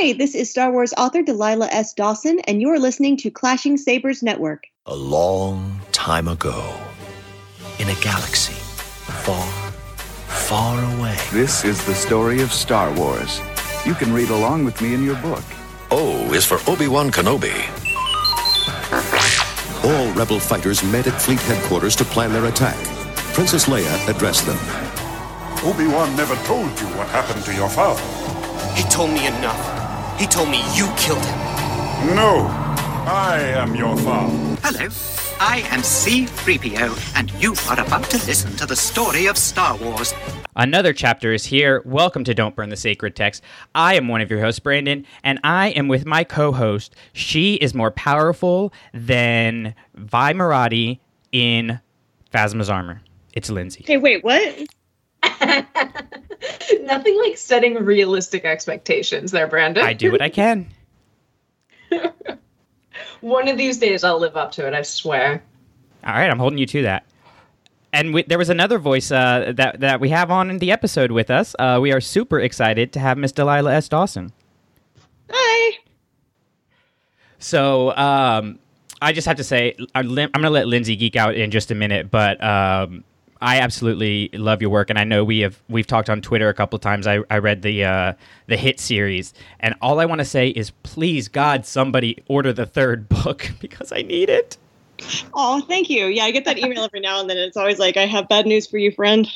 Hi, this is Star Wars author Delilah S. Dawson, and you're listening to Clashing Sabers Network. A long time ago, in a galaxy far, far away. This is the story of Star Wars. You can read along with me in your book. O is for Obi-Wan Kenobi. All rebel fighters met at fleet headquarters to plan their attack. Princess Leia addressed them. Obi-Wan never told you what happened to your father. He told me enough. He told me you killed him. No, I am your father. Hello, I am C3PO, and you are about to listen to the story of Star Wars. Another chapter is here. Welcome to Don't Burn the Sacred Text. I am one of your hosts, Brandon, and I am with my co host. She is more powerful than Vi Moradi in Phasma's armor. It's Lindsay. Hey, wait, what? Nothing like setting realistic expectations there, Brandon. I do what I can. One of these days I'll live up to it, I swear. All right, I'm holding you to that. And we, there was another voice uh, that that we have on in the episode with us. Uh, we are super excited to have Miss Delilah S. Dawson. Hi. So um, I just have to say, I'm going to let Lindsay geek out in just a minute, but um, I absolutely love your work, and I know we have we've talked on Twitter a couple of times. I, I read the uh, the hit series, and all I want to say is, please God, somebody order the third book because I need it. Oh, thank you. Yeah, I get that email every now and then. It's always like, I have bad news for you, friend.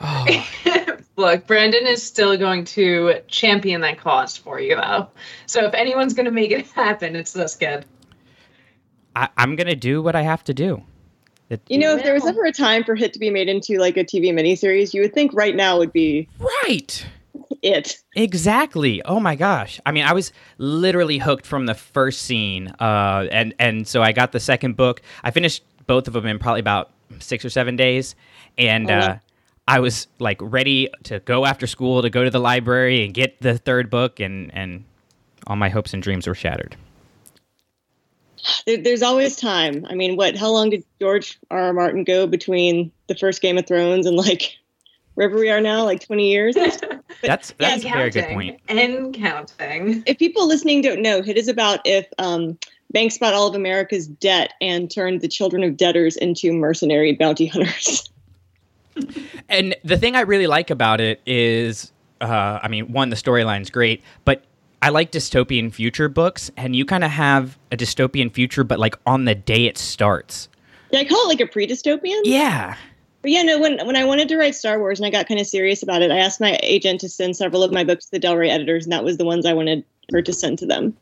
Oh, Look, Brandon is still going to champion that cause for you, though. So if anyone's going to make it happen, it's this kid. I, I'm gonna do what I have to do. It- You know, if there was ever a time for Hit to be made into like a TV miniseries, you would think right now would be right. it. Exactly. Oh my gosh. I mean, I was literally hooked from the first scene, uh, and and so I got the second book. I finished both of them in probably about six or seven days, and Oh, uh, I was like ready to go after school to go to the library and get the third book, and and all my hopes and dreams were shattered. There, there's always time. I mean, what? How long did George R. R. Martin go between the first Game of Thrones and like wherever we are now? Like 20 years. That's that's a very good point. And counting. if people listening don't know, Hit is about if um, banks bought all of America's debt and turned the children of debtors into mercenary bounty hunters. And the thing I really like about it is, uh, I mean, one, the storyline's great, but I like dystopian future books, and you kind of have a dystopian future, but like on the day it starts. yeah, I call it like a pre-dystopian. Yeah. But yeah, no, when when I wanted to write Star Wars and I got kind of serious about it, I asked my agent to send several of my books to the Del Rey editors, and that was the ones I wanted her to send to them.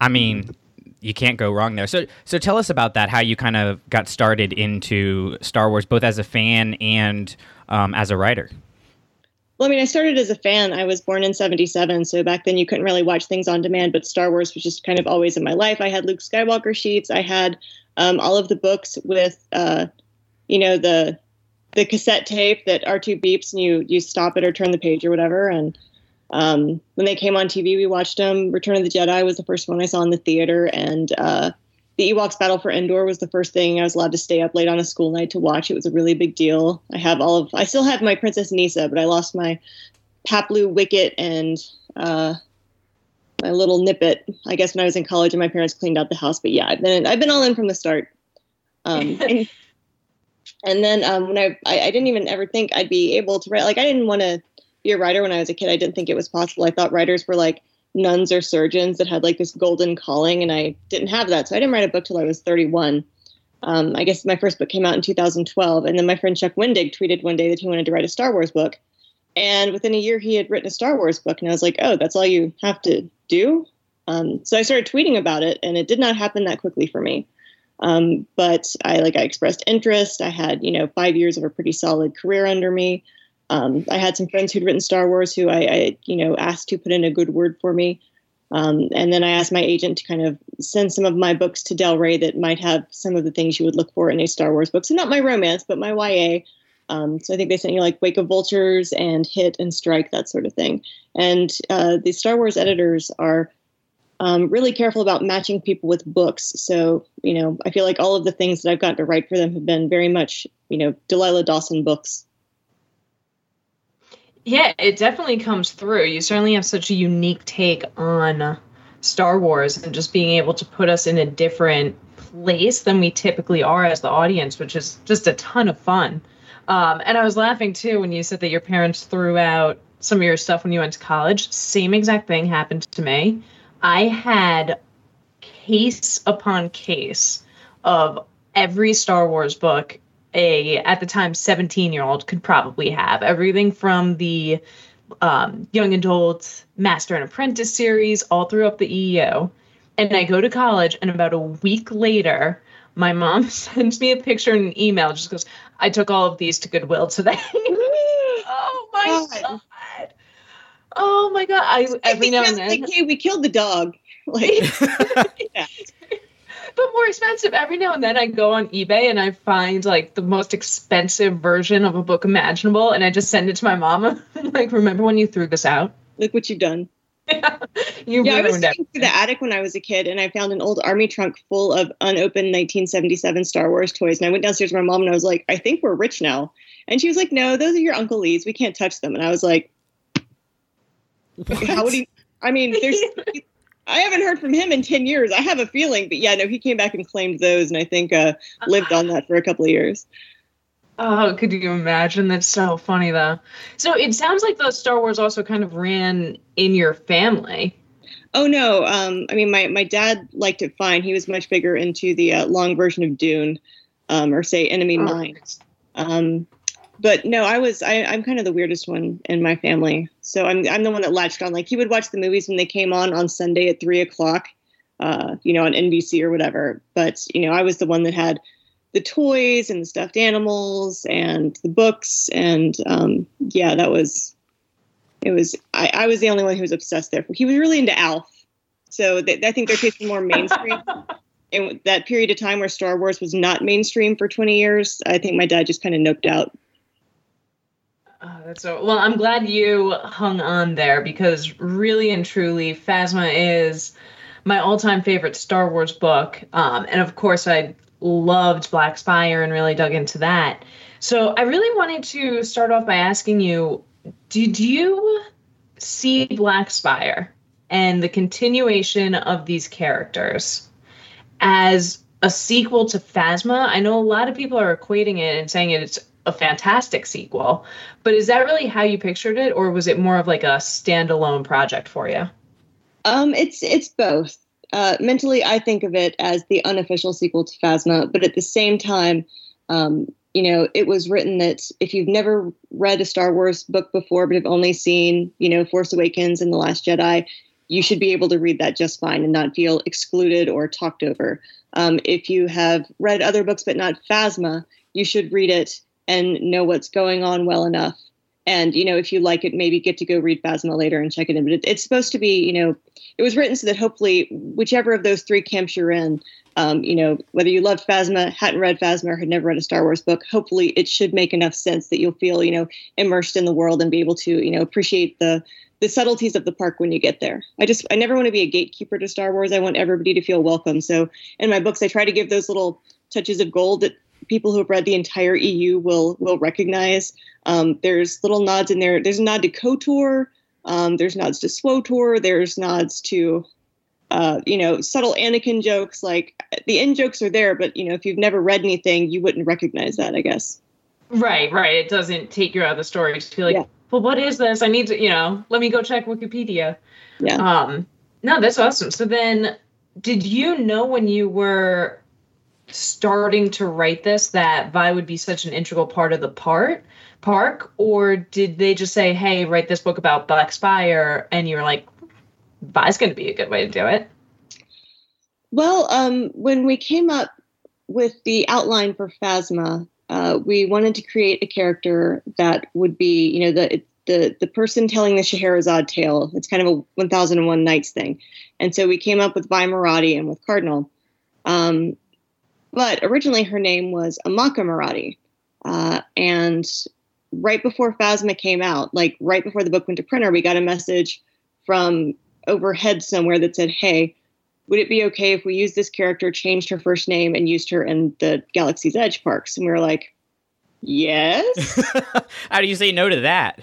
I mean, you can't go wrong there. So, so tell us about that. How you kind of got started into Star Wars, both as a fan and um, as a writer. Well, I mean, I started as a fan. I was born in 77, so back then you couldn't really watch things on demand, but Star Wars was just kind of always in my life. I had Luke Skywalker sheets. I had um, all of the books with, uh, you know, the the cassette tape that R2 beeps and you you stop it or turn the page or whatever. And um, when they came on TV, we watched them. Return of the Jedi was the first one I saw in the theater, and uh, the Ewoks Battle for Endor was the first thing I was allowed to stay up late on a school night to watch. It was a really big deal. I have all of, I still have my Princess Kneesaa, but I lost my Paploo Wicket and uh, my little Nippet. I guess when I was in college and my parents cleaned out the house. But yeah, I've been I've been all in from the start. Um, and, and then um, when I, I I didn't even ever think I'd be able to write. Like I didn't want to be a writer when I was a kid. I didn't think it was possible. I thought writers were like nuns or surgeons that had like this golden calling, and I didn't have that. So I didn't write a book till I was 31. Um, I guess my first book came out in 2012, and then my friend Chuck Wendig tweeted one day that he wanted to write a Star Wars book. And within a year, he had written a Star Wars book, and I was like, "Oh, that's all you have to do." Um, so I started tweeting about it, and it did not happen that quickly for me. Um, but I like I expressed interest. I had you know five years of a pretty solid career under me. Um, I had some friends who'd written Star Wars who I, I you know asked to put in a good word for me. Um, and then I asked my agent to kind of send some of my books to Del Rey that might have some of the things you would look for in a Star Wars book. So not my romance, but my YA. Um, so I think they sent you like Wake of Vultures and Hit and Strike, that sort of thing. And uh, the Star Wars editors are um, really careful about matching people with books. So, you know, I feel like all of the things that I've gotten to write for them have been very much, you know, Delilah Dawson books. Yeah, it definitely comes through. You certainly have such a unique take on Star Wars and just being able to put us in a different place than we typically are as the audience, which is just a ton of fun. Um, and I was laughing too when you said that your parents threw out some of your stuff when you went to college. Same exact thing happened to me. I had case upon case of every Star Wars book a at the time 17 year old could probably have everything from the um, young adult master and apprentice series all through up the EU. And I go to college, and about a week later, my mom sends me a picture and an email. Just goes, "I took all of these to Goodwill today." oh my god. god. Oh my god! I every now and then. Like, hey, we killed the dog. Like, yeah but more expensive. Every now and then I go on eBay and I find like the most expensive version of a book imaginable and I just send it to my mom. like, remember when you threw this out? Look what you've done. you yeah, I was going through the attic when I was a kid and I found an old army trunk full of unopened 1977 Star Wars toys. And I went downstairs to my mom and I was like, I think we're rich now. And she was like, No, those are your Uncle Lee's. We can't touch them. And I was like, what? How would he? I mean, there's I haven't heard from him in 10 years. I have a feeling, but yeah, no, he came back and claimed those and I think uh, lived on that for a couple of years. Oh, could you imagine? That's so funny though. So it sounds like the Star Wars also kind of ran in your family. Oh no, um, I mean my my dad liked it fine. He was much bigger into the uh, long version of Dune, um, or say Enemy oh. Mine. Um, but no, I was I, I'm kind of the weirdest one in my family. So I'm I'm the one that latched on. Like he would watch the movies when they came on on Sunday at three o'clock, uh, you know, on NBC or whatever. But you know, I was the one that had the toys and the stuffed animals and the books and um, yeah, that was it was I, I was the only one who was obsessed there. He was really into Alf, so th- I think they're tasting more mainstream. in that period of time where Star Wars was not mainstream for 20 years, I think my dad just kind of noped out. Oh, that's so well. I'm glad you hung on there because really and truly, Phasma is my all-time favorite Star Wars book, um, and of course, I loved Black Spire and really dug into that. So I really wanted to start off by asking you: Did you see Black Spire and the continuation of these characters as a sequel to Phasma? I know a lot of people are equating it and saying it's a fantastic sequel. But is that really how you pictured it, or was it more of like a standalone project for you? Um, it's it's both. Uh, mentally, I think of it as the unofficial sequel to Phasma, but at the same time, um, you know, it was written that if you've never read a Star Wars book before, but have only seen, you know, Force Awakens and The Last Jedi, you should be able to read that just fine and not feel excluded or talked over. Um, if you have read other books but not Phasma, you should read it and know what's going on well enough. And you know, if you like it, maybe get to go read Phasma later and check it in. But it, it's supposed to be, you know, it was written so that hopefully, whichever of those three camps you're in, um, you know, whether you loved Phasma, hadn't read Phasma, or had never read a Star Wars book, hopefully it should make enough sense that you'll feel, you know, immersed in the world and be able to, you know, appreciate the the subtleties of the park when you get there. I just I never want to be a gatekeeper to Star Wars. I want everybody to feel welcome. So in my books, I try to give those little touches of gold that people who have read the entire EU will will recognize. Um, there's little nods in there. There's a nod to KOTOR. Um, there's nods to SWTOR. There's nods to, uh, you know, subtle Anakin jokes. Like the in jokes are there, but you know, if you've never read anything, you wouldn't recognize that. I guess. Right, right. It doesn't take you out of the story. Just feel like, yeah. well, what is this? I need to, you know, let me go check Wikipedia. Yeah. Um. No, that's awesome. So then, did you know when you were starting to write this that Vi would be such an integral part of the part park, or did they just say, "Hey, write this book about Black Spire," and you're like, "Vi's going to be a good way to do it"? Well, um, when we came up with the outline for Phasma, uh, we wanted to create a character that would be, you know, the the the person telling the Scheherazade tale. It's kind of a 1001 Nights thing, and so we came up with Vi Moradi and with Cardinal. Um, but originally, her name was Amaka Moradi. Uh, and right before Phasma came out, like right before the book went to printer, we got a message from overhead somewhere that said, Hey, would it be okay if we used this character, changed her first name, and used her in the Galaxy's Edge parks? And we were like, Yes. How do you say no to that?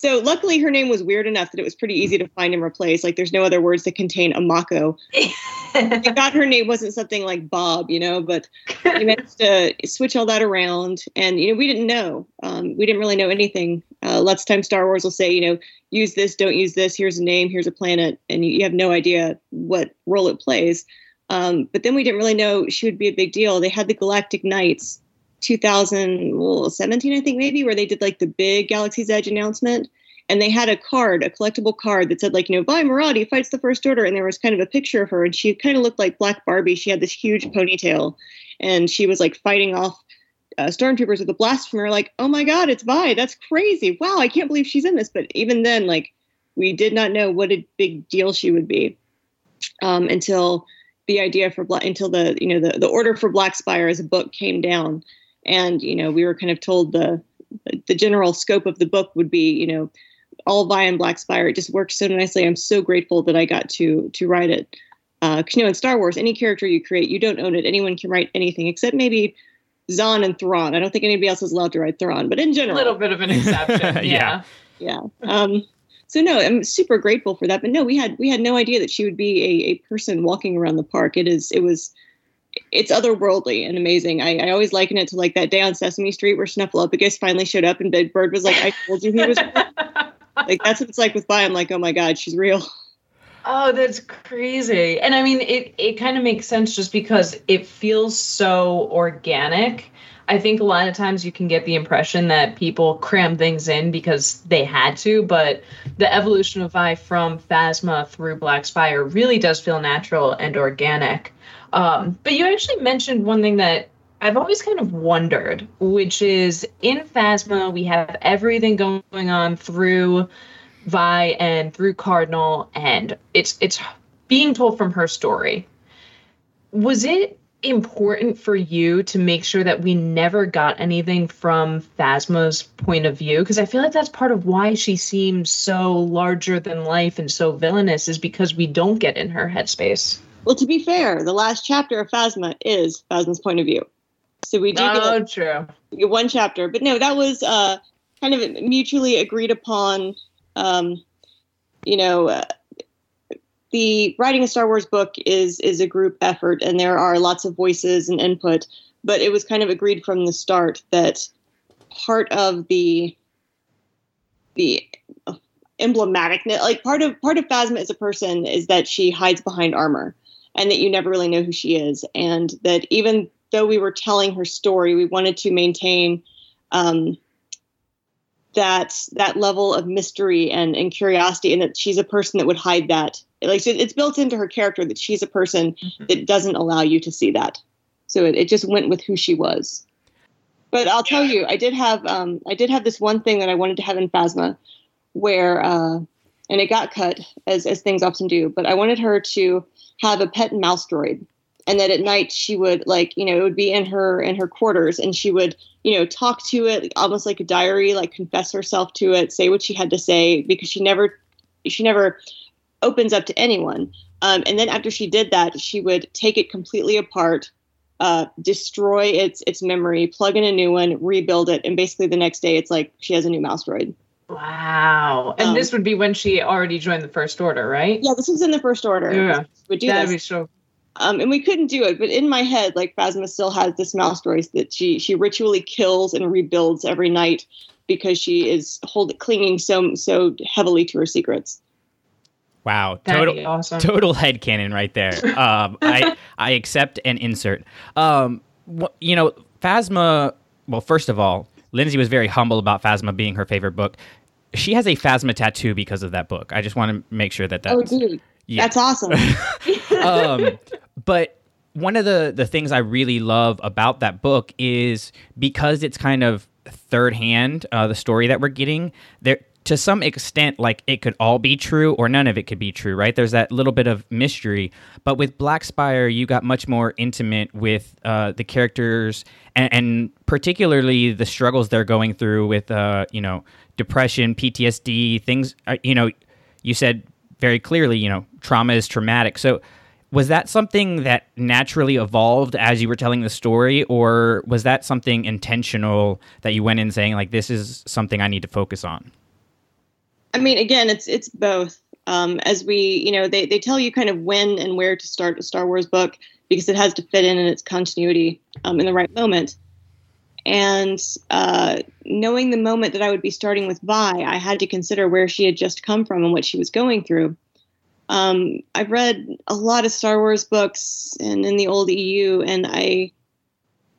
So luckily, her name was weird enough that it was pretty easy to find and replace. Like, there's no other words that contain a Mako. I got her name wasn't something like Bob, you know, but we managed to switch all that around. And you know, we didn't know. Um, we didn't really know anything. Uh, lots of times, Star Wars will say, you know, use this, don't use this. Here's a name, here's a planet, and you, you have no idea what role it plays. Um, but then we didn't really know she would be a big deal. They had the Galactic Nights 2017, I think maybe, where they did like the big Galaxy's Edge announcement. And they had a card, a collectible card that said, like, you know, Vi Moradi fights the First Order. And there was kind of a picture of her. And she kind of looked like Black Barbie. She had this huge ponytail. And she was like fighting off uh, stormtroopers with a blast from her. Like, oh my God, it's Vi. That's crazy. Wow, I can't believe she's in this. But even then, like, we did not know what a big deal she would be um, until the idea for Black, until the, you know, the, the order for Black Spire as a book came down and you know we were kind of told the the general scope of the book would be you know all Vi and Black Spire. It just worked so nicely. I'm so grateful that I got to to write it. Because uh, you know, in Star Wars, any character you create, you don't own it. Anyone can write anything except maybe Zahn and Thrawn. I don't think anybody else is allowed to write Thrawn, but in general, a little bit of an exception. yeah, yeah. Um, so no, I'm super grateful for that. But no, we had we had no idea that she would be a, a person walking around the park. It is it was it's otherworldly and amazing. I, I always liken it to like that day on Sesame Street where Snuffleupagus finally showed up and Big Bird was like, "I told you he was." like that's what it's like with Vi. I'm like, oh my god, she's real. Oh, that's crazy. And I mean, it it kind of makes sense just because it feels so organic. I think a lot of times you can get the impression that people cram things in because they had to, but the evolution of Vi from Phasma through Black Spire really does feel natural and organic. Um, but you actually mentioned one thing that I've always kind of wondered, which is in Phasma, we have everything going on through Vi and through Cardinal, and it's it's being told from her story. Was it important for you to make sure that we never got anything from Phasma's point of view? Because I feel like that's part of why she seems so larger than life and so villainous, is because we don't get in her headspace. Well, to be fair, the last chapter of Phasma is Phasma's point of view. So we do oh, get, true. get one chapter. But no, that was uh, kind of mutually agreed upon. Um, you know, uh, the writing a Star Wars book is is a group effort, and there are lots of voices and input. But it was kind of agreed from the start that part of the the emblematic like part of part of Phasma as a person is that she hides behind armor and that you never really know who she is. And that even though we were telling her story, we wanted to maintain um, that that level of mystery and, and curiosity, and that she's a person that would hide that. Like it's built into her character that she's a person mm-hmm. that doesn't allow you to see that. So it, it just went with who she was. But I'll tell you, I did have um, I did have this one thing that I wanted to have in Phasma, where uh, and it got cut as as things often do. But I wanted her to have a pet mouse droid and that at night she would like you know it would be in her in her quarters and she would you know talk to it almost like a diary like confess herself to it say what she had to say because she never she never opens up to anyone um, and then after she did that she would take it completely apart uh, destroy its its memory plug in a new one rebuild it and basically the next day it's like she has a new mouse droid Wow. And um, this would be when she already joined the First Order, right? Yeah, this was in the First Order. Yeah. Would do That'd this. be so. Um, and we couldn't do it, but in my head, like Phasma still has this mouse droid that she she ritually kills and rebuilds every night because she is hold clinging so so heavily to her secrets. Wow, total awesome. total head canon right there. Um, I I accept and insert. Um, wh- you know, Phasma. Well, first of all, Lindsay was very humble about Phasma being her favorite book she has a Phasma tattoo because of that book. I just want to make sure that that's oh, dude, yeah. that's awesome. um, but one of the the things I really love about that book is because it's kind of third hand uh, the story that we're getting there to some extent like it could all be true or none of it could be true right there's that little bit of mystery but with black spire you got much more intimate with uh, the characters and, and, particularly the struggles they're going through with uh, you know depression, PTSD, things, uh, you know, you said very clearly, you know, trauma is traumatic. So, was that something that naturally evolved as you were telling the story, or was that something intentional that you went in saying, like, this is something I need to focus on? I mean, again, it's it's both. Um, as we, you know, they they tell you kind of when and where to start a Star Wars book because it has to fit in in its continuity um, in the right moment. And uh, knowing the moment that I would be starting with Vi, I had to consider where she had just come from and what she was going through. Um, I've read a lot of Star Wars books and in the old EU, and I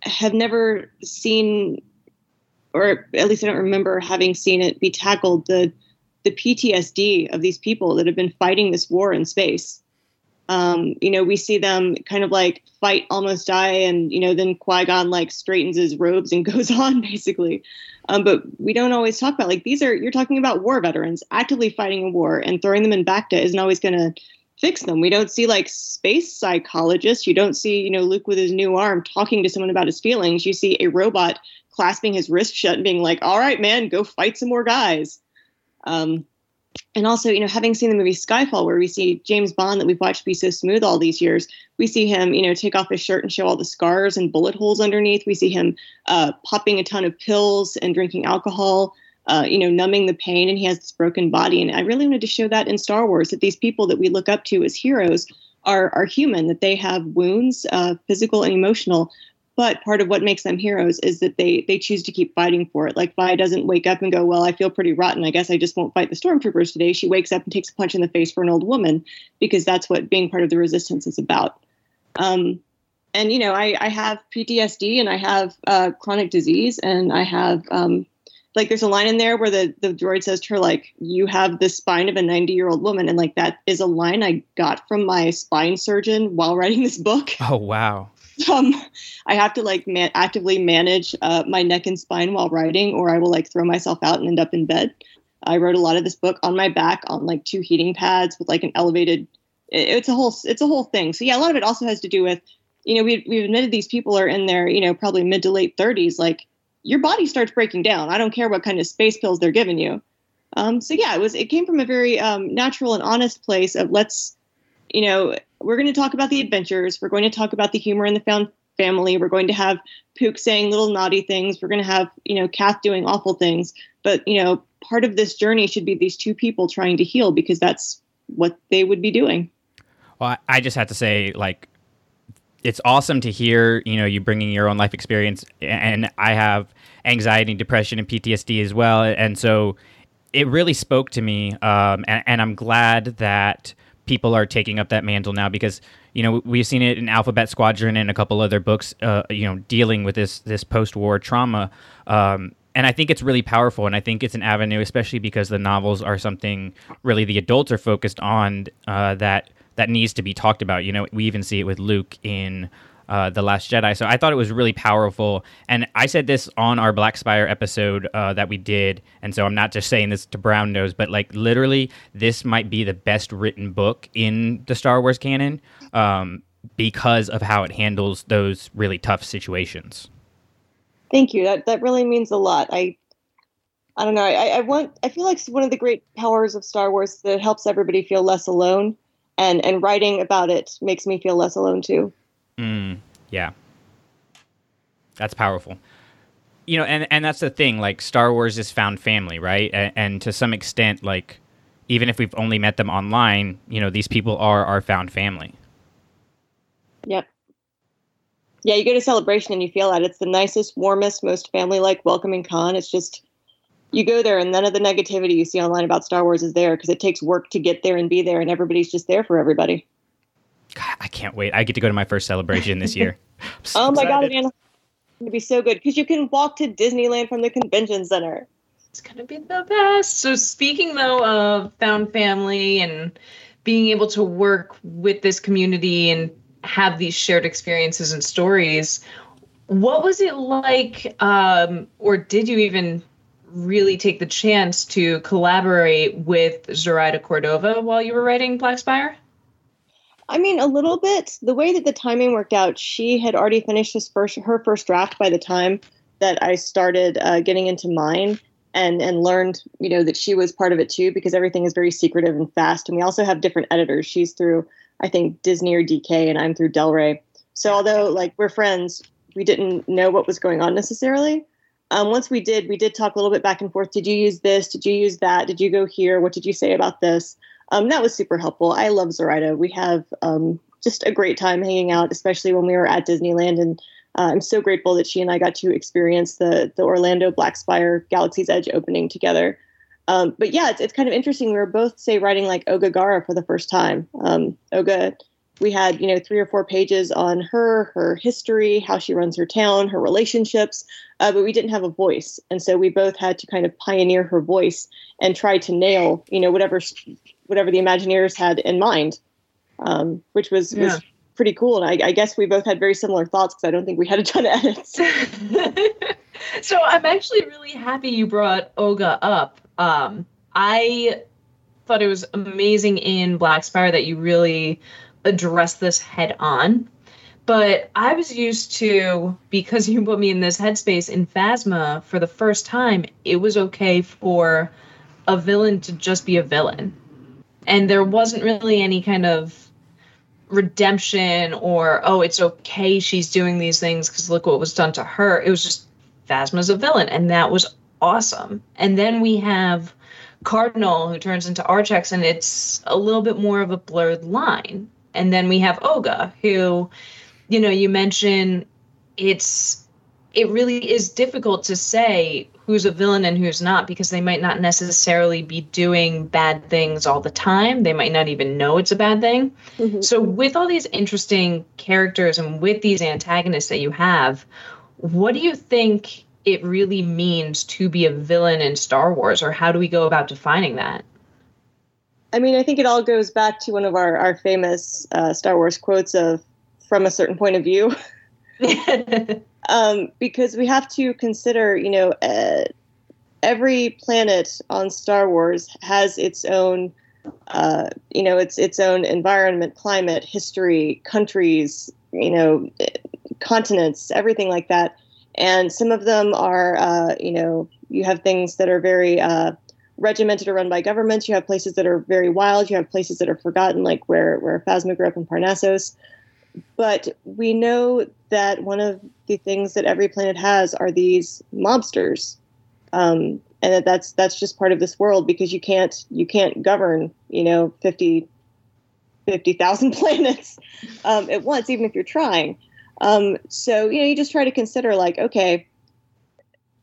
have never seen, or at least I don't remember having seen it be tackled the the PTSD of these people that have been fighting this war in space. Um, you know, we see them kind of like fight, almost die, and you know, then Qui Gon like straightens his robes and goes on, basically. Um, but we don't always talk about like these are you're talking about war veterans actively fighting a war and throwing them in Bacta isn't always going to fix them. We don't see like space psychologists. You don't see you know Luke with his new arm talking to someone about his feelings. You see a robot clasping his wrist shut and being like, "All right, man, go fight some more guys." Um, and also, you know, having seen the movie Skyfall, where we see James Bond that we've watched be so smooth all these years, we see him, you know, take off his shirt and show all the scars and bullet holes underneath. We see him uh, popping a ton of pills and drinking alcohol, uh, you know, numbing the pain, and he has this broken body. And I really wanted to show that in Star Wars that these people that we look up to as heroes are are human, that they have wounds, uh, physical and emotional, but part of what makes them heroes is that they they choose to keep fighting for it. Like Vi doesn't wake up and go, "Well, I feel pretty rotten. I guess I just won't fight the stormtroopers today." She wakes up and takes a punch in the face for an old woman because that's what being part of the resistance is about. Um, and you know, I, I have PTSD and I have uh, chronic disease and I have um, like there's a line in there where the the droid says to her like, "You have the spine of a 90 year old woman," and like that is a line I got from my spine surgeon while writing this book. Oh wow um, I have to like man- actively manage uh, my neck and spine while writing, or I will like throw myself out and end up in bed. I wrote a lot of this book on my back on like two heating pads with like an elevated. It's a whole it's a whole thing. So yeah, a lot of it also has to do with, you know, we we've admitted these people are in their you know probably mid to late thirties. Like your body starts breaking down. I don't care what kind of space pills they're giving you. Um, so yeah, it was it came from a very um, natural and honest place of let's you know, we're going to talk about the adventures. We're going to talk about the humor in the found family. We're going to have Pook saying little naughty things. We're going to have, you know, Kath doing awful things. But, you know, part of this journey should be these two people trying to heal because that's what they would be doing. Well, I just have to say, like, it's awesome to hear, you know, you bringing your own life experience. And I have anxiety, depression, and PTSD as well. And so it really spoke to me. Um, and, and I'm glad that people are taking up that mantle now because you know we've seen it in Alphabet Squadron and a couple other books, uh, you know, dealing with this this post war trauma. Um, and I think it's really powerful, and I think it's an avenue, especially because the novels are something really the adults are focused on uh, that that needs to be talked about. You know, we even see it with Luke in uh, the Last Jedi. So I thought it was really powerful, and I said this on our Black Spire episode uh, that we did, and so I'm not just saying this to Brown Nose, but like literally, this might be the best written book in the Star Wars canon um, because of how it handles those really tough situations. Thank you. That that really means a lot. I I don't know. I, I want. I feel like one of the great powers of Star Wars that helps everybody feel less alone, and and writing about it makes me feel less alone too. Mm, yeah. That's powerful. You know, and and that's the thing. Like Star Wars is found family, right? And, and to some extent, like even if we've only met them online, you know, these people are our found family. Yep. Yeah, you go to celebration and you feel that it's the nicest, warmest, most family-like welcoming con. It's just you go there and none of the negativity you see online about Star Wars is there because it takes work to get there and be there, and everybody's just there for everybody. God, I can't wait. I get to go to my first celebration this year. So oh my excited. god, man. It's gonna be so good because you can walk to Disneyland from the convention center. It's gonna be the best. So speaking though of found family and being able to work with this community and have these shared experiences and stories, what was it like, um, or did you even really take the chance to collaborate with Zoraida Cordova while you were writing Black Spire? I mean, a little bit. The way that the timing worked out, she had already finished first her first draft by the time that I started uh, getting into mine, and and learned, you know, that she was part of it too because everything is very secretive and fast. And we also have different editors. She's through, I think, Disney or DK, and I'm through Del Rey. So although like we're friends, we didn't know what was going on necessarily. um, once we did, we did talk a little bit back and forth. Did you use this? Did you use that? Did you go here? What did you say about this? Um, that was super helpful. I love Zoraida. We have um, just a great time hanging out, especially when we were at Disneyland. And uh, I'm so grateful that she and I got to experience the the Orlando Black Spire Galaxy's Edge opening together. Um, but yeah, it's, it's kind of interesting. We were both, say, writing like Oga Garra for the first time. Um, Oga, we had, you know, three or four pages on her, her history, how she runs her town, her relationships, uh, but we didn't have a voice. And so we both had to kind of pioneer her voice and try to nail, you know, whatever, whatever the Imagineers had in mind, um, which was, yeah. was pretty cool. And I, I, guess we both had very similar thoughts because I don't think we had a ton of edits. so I'm actually really happy you brought Oga up um, I thought it was amazing in Black Spire that you really addressed this head on. But I was used to, because you put me in this headspace in Phasma for the first time, it was okay for a villain to just be a villain. And there wasn't really any kind of redemption or, oh, it's okay she's doing these things because look what was done to her. It was just Phasma's a villain. And that was awesome. And then we have Cardinal who turns into archex and it's a little bit more of a blurred line. And then we have Oga, who, you know, you mentioned it's it really is difficult to say who's a villain and who's not because they might not necessarily be doing bad things all the time. They might not even know it's a bad thing. Mm-hmm. So, with all these interesting characters and with these antagonists that you have, what do you think it really means to be a villain in Star Wars, or how do we go about defining that? I mean, I think it all goes back to one of our, our famous uh, Star Wars quotes of from a certain point of view. um, because we have to consider, you know, uh, every planet on Star Wars has its own, uh, you know, its its own environment, climate, history, countries, you know, continents, everything like that. And some of them are uh, you know you have things that are very uh, regimented or run by governments. You have places that are very wild. You have places that are forgotten like where where phasma grew up in parnassos but we know that one of the things that every planet has are these mobsters. Um, and that that's that's just part of this world because you can't you can't govern you know 50 50,000 planets um, at once even if you're trying. Um, so, you know, you just try to consider like, okay,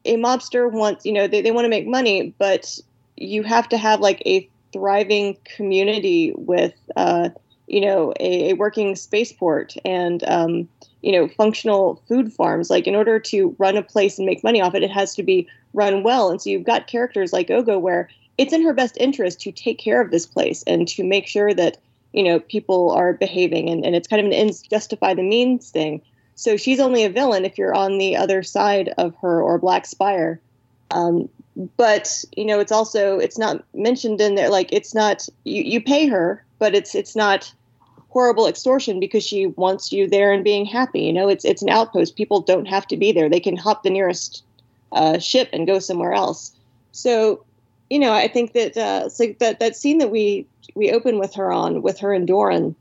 a mobster wants, you know, they, they want to make money, but you have to have like a thriving community with, uh, you know, a, a, working spaceport and, um, you know, functional food farms. Like, in order to run a place and make money off it, it has to be run well. And so you've got characters like Oga where it's in her best interest to take care of this place and to make sure that you know people are behaving and, and it's kind of an ends justify the means thing so she's only a villain if you're on the other side of her or black spire um, but you know it's also it's not mentioned in there like it's not you, you pay her but it's it's not horrible extortion because she wants you there and being happy you know it's it's an outpost people don't have to be there they can hop the nearest uh, ship and go somewhere else so you know i think that uh, like that that scene that we we open with her on with her and Doran,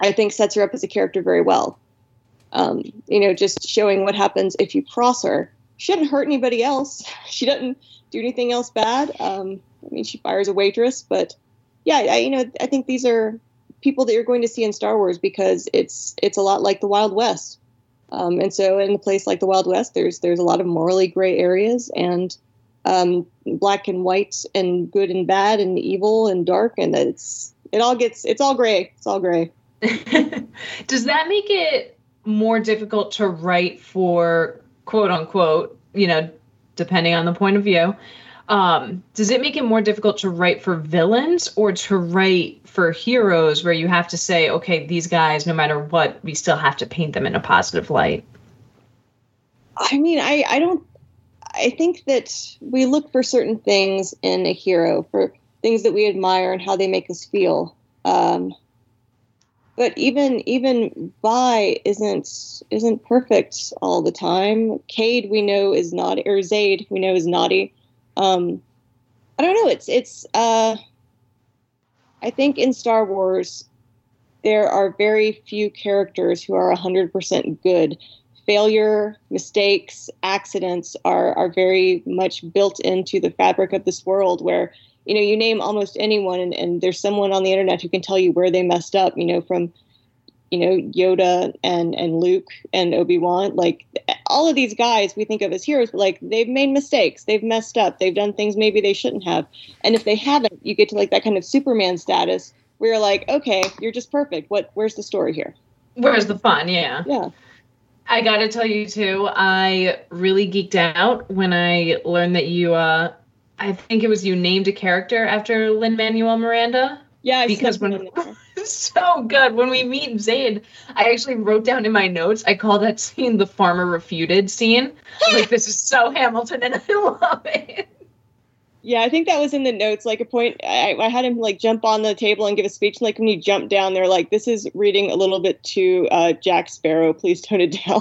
I think sets her up as a character very well. Um, you know, just showing what happens if you cross her. She doesn't hurt anybody else. She doesn't do anything else bad. Um, I mean, she fires a waitress, but yeah, I, you know, I think these are people that you're going to see in Star Wars because it's it's a lot like the Wild West. Um, and so, in a place like the Wild West, there's there's a lot of morally gray areas, and um, black and white and good and bad and evil and dark and it's it all gets it's all gray it's all gray does that make it more difficult to write for quote unquote you know depending on the point of view um, does it make it more difficult to write for villains or to write for heroes where you have to say okay these guys no matter what we still have to paint them in a positive light i mean i i don't I think that we look for certain things in a hero, for things that we admire and how they make us feel. Um, but even even Vi isn't isn't perfect all the time. Cade we know is not or Zaid we know is naughty. Um, I don't know. It's it's. Uh, I think in Star Wars, there are very few characters who are hundred percent good failure, mistakes, accidents are are very much built into the fabric of this world where you know you name almost anyone and, and there's someone on the internet who can tell you where they messed up you know from you know Yoda and and Luke and Obi Wan, like all of these guys we think of as heroes, but like they've made mistakes, they've messed up, they've done things maybe they shouldn't have, and if they haven't, you get to like that kind of Superman status where you're like, okay, you're just perfect. What? Where's the story here? Where's the fun? Yeah. Yeah. I got to tell you too, I really geeked out when I learned that you, uh, I think it was you named a character after Lin Manuel Miranda. Yeah, I because when so good when we meet Zaid, I actually wrote down in my notes. I call that scene the farmer refuted scene. like this is so Hamilton, and I love it. Yeah, I think that was in the notes. Like a point, I, I had him like jump on the table and give a speech. Like when you jump down, they're like, "This is reading a little bit too uh, Jack Sparrow. Please tone it down."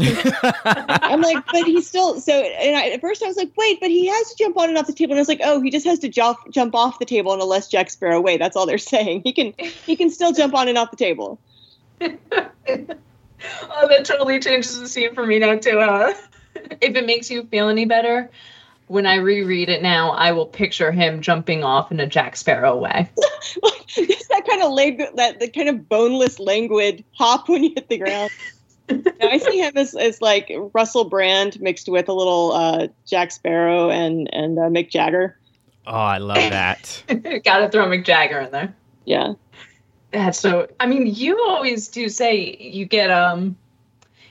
I'm like, but he's still so. And I, at first, I was like, "Wait, but he has to jump on and off the table." And I was like, "Oh, he just has to jump jump off the table in a less Jack Sparrow way." That's all they're saying. He can he can still jump on and off the table. oh, that totally changes the scene for me now too. Uh, if it makes you feel any better, when I reread it now, I will picture him jumping off in a Jack Sparrow way. it's that kind of leg, that the kind of boneless, languid hop when you hit the ground. now, I see him as, as like Russell Brand mixed with a little uh, Jack Sparrow and and uh, Mick Jagger. Oh, I love that. Got to throw Mick Jagger in there. Yeah. That's so. I mean, you always do say you get um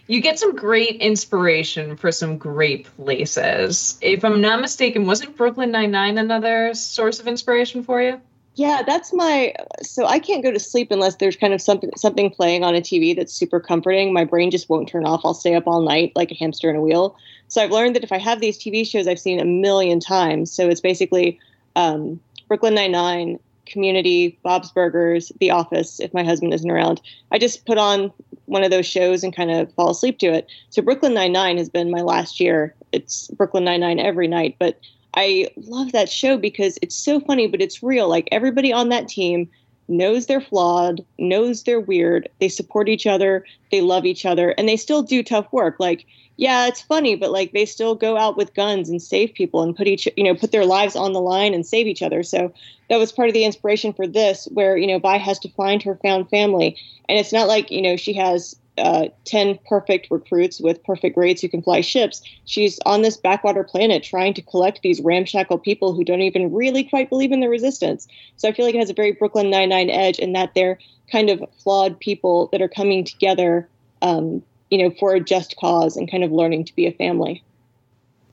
you get some great inspiration for some great places. If I'm not mistaken, wasn't Brooklyn Nine Nine another source of inspiration for you? Yeah, that's my. So I can't go to sleep unless there's kind of something something playing on a TV that's super comforting. My brain just won't turn off. I'll stay up all night like a hamster in a wheel. So I've learned that if I have these TV shows I've seen a million times, so it's basically um, Brooklyn Nine Nine, Community, Bob's Burgers, The Office. If my husband isn't around, I just put on one of those shows and kind of fall asleep to it. So Brooklyn Nine Nine has been my last year. It's Brooklyn Nine Nine every night, but I love that show because it's so funny, but it's real. Like everybody on that team knows they're flawed, knows they're weird. They support each other, they love each other, and they still do tough work. Like, yeah, it's funny, but like they still go out with guns and save people and put each, you know, put their lives on the line and save each other. So that was part of the inspiration for this, where you know Vi has to find her found family, and it's not like you know she has uh, 10 perfect recruits with perfect grades who can fly ships. She's on this backwater planet trying to collect these ramshackle people who don't even really quite believe in the resistance. So I feel like it has a very Brooklyn Nine-Nine edge in that they're kind of flawed people that are coming together, um, you know, for a just cause and kind of learning to be a family.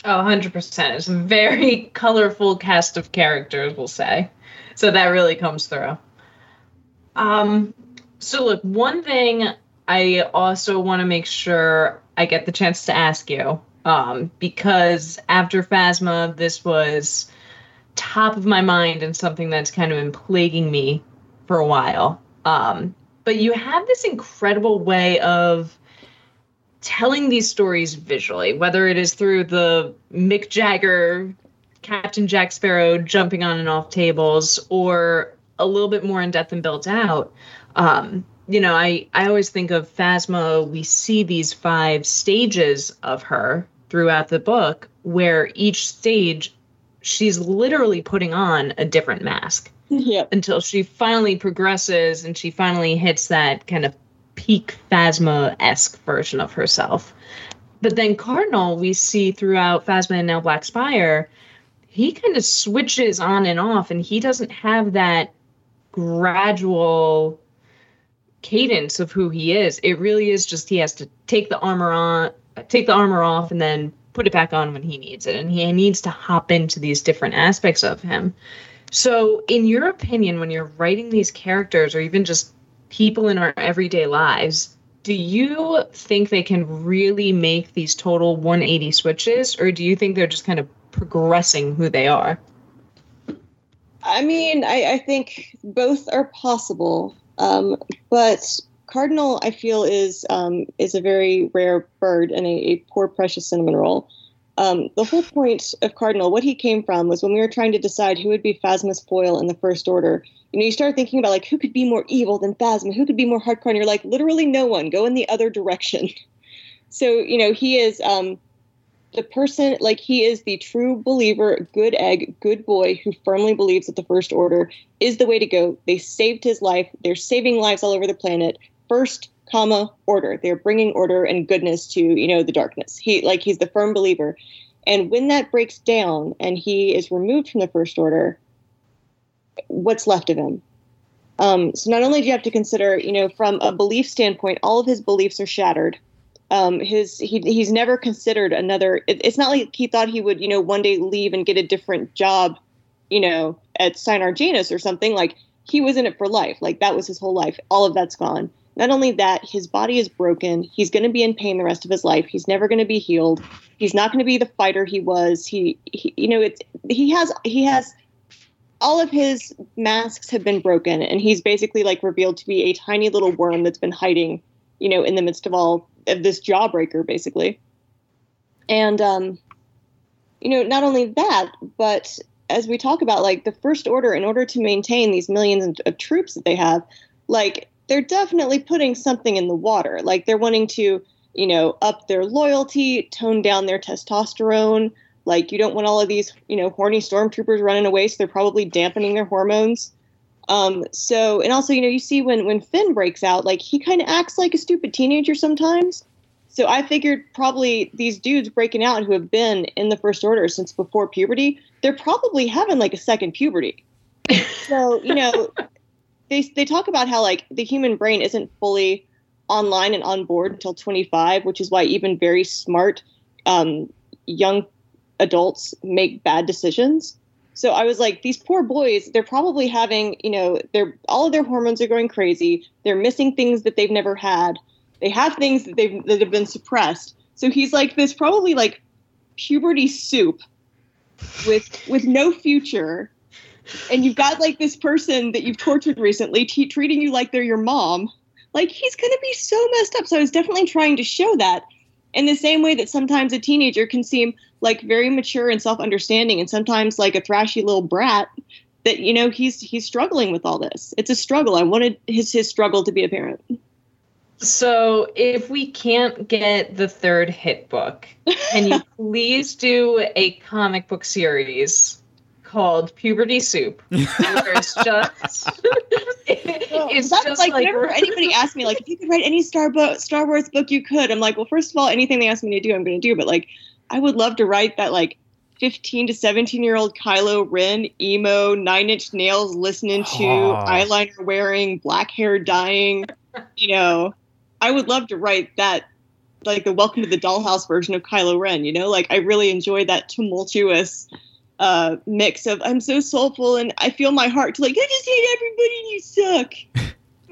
Oh, 100%. It's a very colorful cast of characters, we'll say. So that really comes through. Um, so, look, one thing I also want to make sure I get the chance to ask you um, because after Phasma, this was top of my mind and something that's kind of been plaguing me for a while. Um, but you have this incredible way of telling these stories visually, whether it is through the Mick Jagger, Captain Jack Sparrow jumping on and off tables, or a little bit more in depth and built out. Um, you know, I, I always think of Phasma, we see these five stages of her throughout the book, where each stage she's literally putting on a different mask. Yep. Until she finally progresses and she finally hits that kind of peak Phasma esque version of herself. But then Cardinal, we see throughout Phasma and now Black Spire, he kind of switches on and off, and he doesn't have that gradual cadence of who he is. It really is just he has to take the armor on, take the armor off, and then put it back on when he needs it. And he needs to hop into these different aspects of him. So, in your opinion, when you're writing these characters, or even just people in our everyday lives, do you think they can really make these total 180 switches, or do you think they're just kind of progressing who they are? I mean, I, I think both are possible. Um, but cardinal, I feel, is um, is a very rare bird and a, a poor, precious cinnamon roll. Um, the whole point of Cardinal, what he came from, was when we were trying to decide who would be Phasma's foil in the First Order. You know, you start thinking about like who could be more evil than Phasma, who could be more hardcore, and you're like, literally no one. Go in the other direction. So you know he is um, the person like he is the true believer, good egg, good boy who firmly believes that the First Order is the way to go. They saved his life. They're saving lives all over the planet. First comma order. They're bringing order and goodness to you know the darkness. He like he's the firm believer, and when that breaks down and he is removed from the First Order, what's left of him? Um, so not only do you have to consider, you know, from a belief standpoint, all of his beliefs are shattered. Um, his he, he's never considered another. It, it's not like he thought he would, you know, one day leave and get a different job, you know, at Sienar-Jaemus or something. Like he was in it for life. Like that was his whole life. All of that's gone. Not only that, his body is broken. He's going to be in pain the rest of his life. He's never going to be healed. He's not going to be the fighter he was. He, he you know, it's he has he has all of his masks have been broken and he's basically like revealed to be a tiny little worm that's been hiding you know in the midst of all of this jawbreaker basically and um you know not only that but as we talk about like the first order in order to maintain these millions of, of troops that they have like they're definitely putting something in the water like they're wanting to you know up their loyalty tone down their testosterone like you don't want all of these, you know, horny stormtroopers running away, so they're probably dampening their hormones. Um, so and also, you know, you see when when Finn breaks out, like he kind of acts like a stupid teenager sometimes. So I figured probably these dudes breaking out who have been in the first order since before puberty, they're probably having like a second puberty. so, you know, they they talk about how like the human brain isn't fully online and on board until 25, which is why even very smart um, young adults make bad decisions. So I was like, these poor boys, they're probably having, you know, they're all of their hormones are going crazy. They're missing things that they've never had. They have things that they've that have been suppressed. So he's like this probably like puberty soup with with no future. And you've got like this person that you've tortured recently t- treating you like they're your mom. Like he's going to be so messed up. So I was definitely trying to show that in the same way that sometimes a teenager can seem like very mature and self-understanding and sometimes like a thrashy little brat that you know he's he's struggling with all this it's a struggle i wanted his his struggle to be apparent so if we can't get the third hit book can you please do a comic book series called Puberty Soup. It's just it's just like, like whenever anybody asked me like if you could write any Star Bo- Star Wars book you could, I'm like, well, first of all, anything they ask me to do, I'm going to do. But like, I would love to write that like 15 to 17 year old Kylo Ren emo, Nine Inch Nails listening to oh. eyeliner wearing, black hair dyeing. You know, I would love to write that like the Welcome to the Dollhouse version of Kylo Ren. You know, like I really enjoy that tumultuous uh, mix of I'm so soulful and I feel my heart to like I just hate everybody and you suck.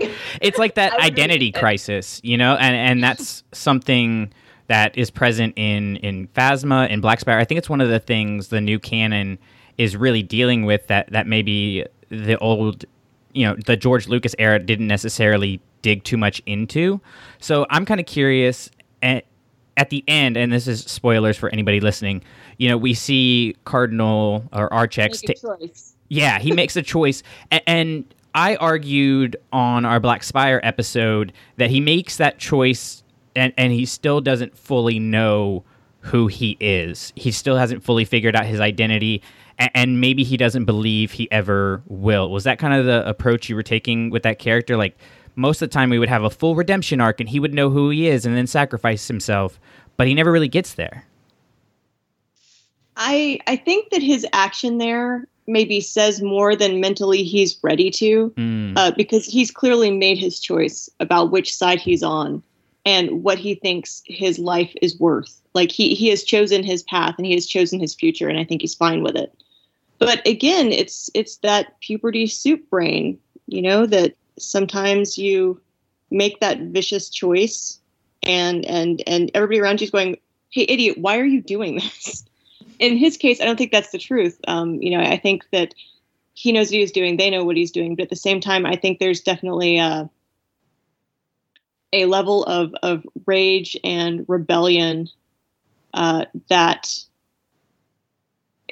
it's like that identity crisis, you know, and and that's something that is present in in Phasma and Black Spire. I think it's one of the things the new canon is really dealing with that that maybe the old, you know, the George Lucas era didn't necessarily dig too much into. So I'm kind of curious at, the end, and this is spoilers for anybody listening you know, we see Cardinal or Archex. Yeah, he makes a choice, and, and I argued on our Black Spire episode that he makes that choice, and and he still doesn't fully know who he is. He still hasn't fully figured out his identity, and, and maybe he doesn't believe he ever will. Was that kind of the approach you were taking with that character? Like most of the time, we would have a full redemption arc, and he would know who he is, and then sacrifice himself, but he never really gets there. I I think that his action there maybe says more than mentally he's ready to, mm. uh, because he's clearly made his choice about which side he's on and what he thinks his life is worth. Like he he has chosen his path and he has chosen his future, and I think he's fine with it. But again, it's it's that puberty soup brain, you know, that sometimes you make that vicious choice, and and and everybody around you is going, "Hey, idiot, why are you doing this?" in his case, I don't think that's the truth. Um, you know, I think that he knows what he's doing. They know what he's doing. But at the same time, I think there's definitely a, a level of, of rage and rebellion uh, that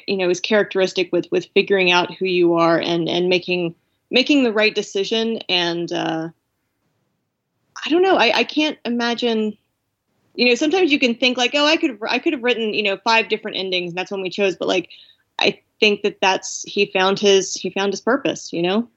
you know is characteristic with with figuring out who you are and and making making the right decision and uh, I don't know I, I can't imagine you know, sometimes you can think like, oh, I could I could have written, you know, five different endings, and that's when we chose. But like, I think that that's he found his he found his purpose. You know.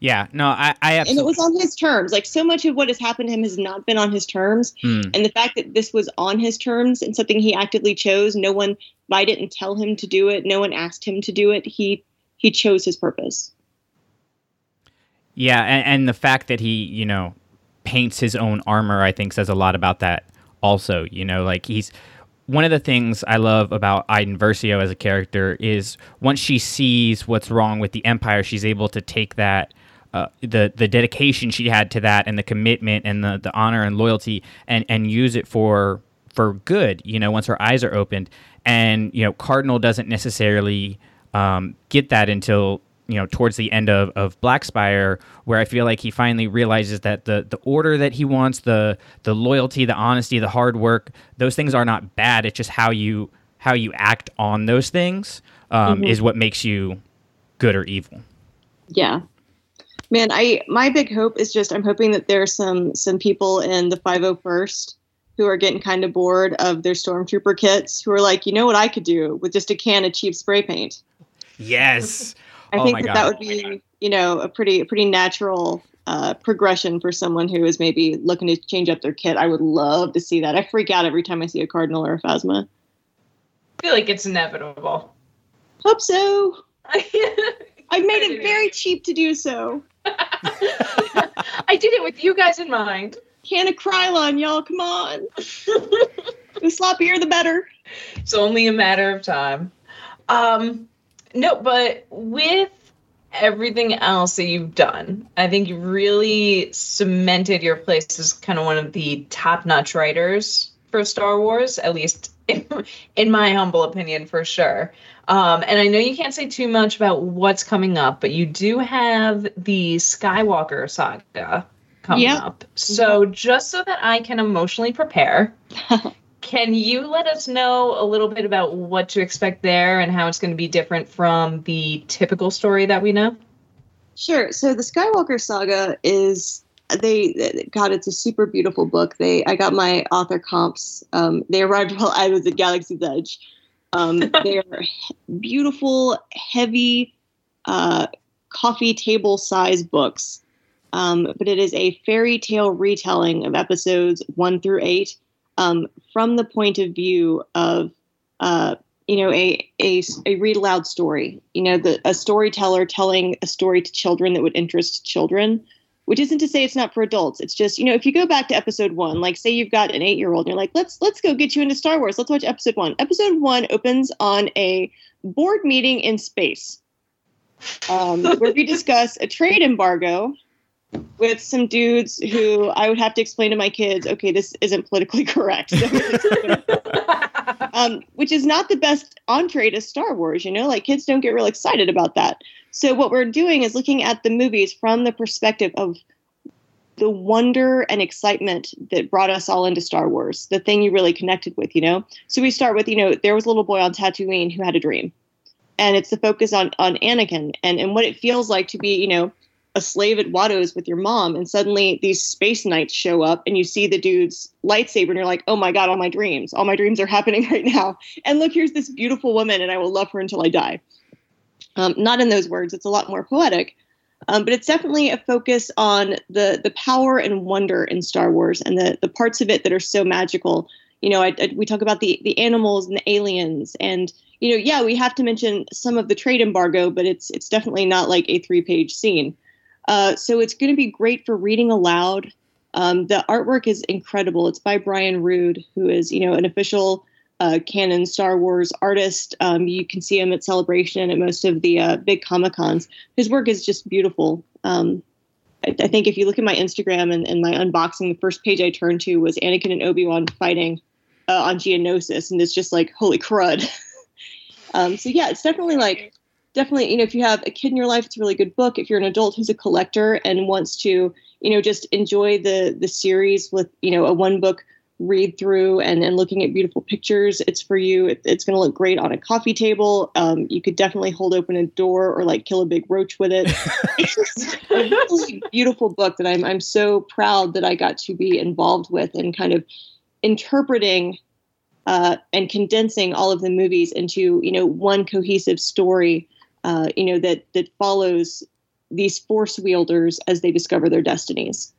Yeah, no, I, I absolutely. And it was on his terms. Like so much of what has happened to him has not been on his terms. Mm. And the fact that this was on his terms and something he actively chose, no one, I didn't tell him to do it. No one asked him to do it. He he chose his purpose. Yeah, and, and the fact that he, you know, paints his own armor, I think, says a lot about that. Also, you know, like he's one of the things I love about Iden Versio as a character is once she sees what's wrong with the Empire, she's able to take that uh, the the dedication she had to that and the commitment and the, the honor and loyalty and and use it for for good you know once her eyes are opened and you know cardinal doesn't necessarily um, get that until you know towards the end of, of black spire where i feel like he finally realizes that the the order that he wants the the loyalty the honesty the hard work those things are not bad it's just how you how you act on those things um, Mhm. is what makes you good or evil Yeah. Man, I my big hope is just I'm hoping that there's some some people in the 501st who are getting kind of bored of their stormtrooper kits who are like, you know what I could do with just a can of cheap spray paint. yes I Oh think that that would be, you know, a pretty a pretty natural uh, progression for someone who is maybe looking to change up their kit. I would love to see that. I freak out every time I see a cardinal or a phasma. I feel like it's inevitable. Hope so. I I've made it very cheap to do so. I did it with you guys in mind. Can of Krylon, y'all. Come on. the sloppier, the better. It's only a matter of time. Um, no, but with everything else that you've done, I think you really cemented your place as kind of one of the top-notch writers for Star Wars, at least in, in my humble opinion, for sure. Um, and I know you can't say too much about what's coming up, but you do have the Skywalker saga coming Yep. up. So just so that I can emotionally prepare, can you let us know a little bit about what to expect there and how it's going to be different from the typical story that we know? Sure. So the Skywalker saga is they God, it's a super beautiful book. They I got my author comps. Um, they arrived while I was at Galaxy's Edge. Um, they are beautiful, heavy, uh, coffee table size books. Um, but it is a fairy tale retelling of episodes one through eight um, from the point of view of uh, you know a, a a read aloud story you know the a storyteller telling a story to children that would interest children which isn't to say it's not for adults. It's just you know if you go back to episode one like say you've got an eight year old and you're like let's let's go get you into star wars. Let's watch episode one. Episode one opens on a board meeting in space um, where we discuss a trade embargo with some dudes who I would have to explain to my kids, okay, this isn't politically correct. So um, which is not the best entree to Star Wars, you know, like kids don't get real excited about that. So what we're doing is looking at the movies from the perspective of the wonder and excitement that brought us all into Star Wars, the thing you really connected with, you know? So we start with, you know, there was a little boy on Tatooine who had a dream. And it's the focus on on Anakin and, and what it feels like to be, you know, a slave at Watto's with your mom, and suddenly these space knights show up, and you see the dude's lightsaber, and you're like, "Oh my god, all my dreams, all my dreams are happening right now." And look, here's this beautiful woman, and I will love her until I die. Um, not in those words; it's a lot more poetic, um, but it's definitely a focus on the the power and wonder in Star Wars, and the the parts of it that are so magical. You know, I, I, we talk about the the animals and the aliens, and you know, yeah, we have to mention some of the trade embargo, but it's it's definitely not like a three page scene. Uh, so it's going to be great for reading aloud. Um, the artwork is incredible. It's by Brian Rood, who is you know an official uh, canon Star Wars artist. Um, you can see him at Celebration at most of the uh, big comic cons. His work is just beautiful. Um, I, I think if you look at my Instagram and, and my unboxing, the first page I turned to was Anakin and Obi Wan fighting uh, on Geonosis, and it's just like holy crud. um, so yeah, it's definitely like definitely you know if you have a kid in your life it's a really good book. If you're an adult who's a collector and wants to you know just enjoy the the series with you know a one book read through and, and looking at beautiful pictures it's for you. It, it's going to look great on a coffee table. Um, you could definitely hold open a door or like kill a big roach with it. It's just a really beautiful book that I'm, I'm so proud that i got to be involved with and kind of interpreting uh, and condensing all of the movies into you know one cohesive story uh, you know that that follows these force wielders as they discover their destinies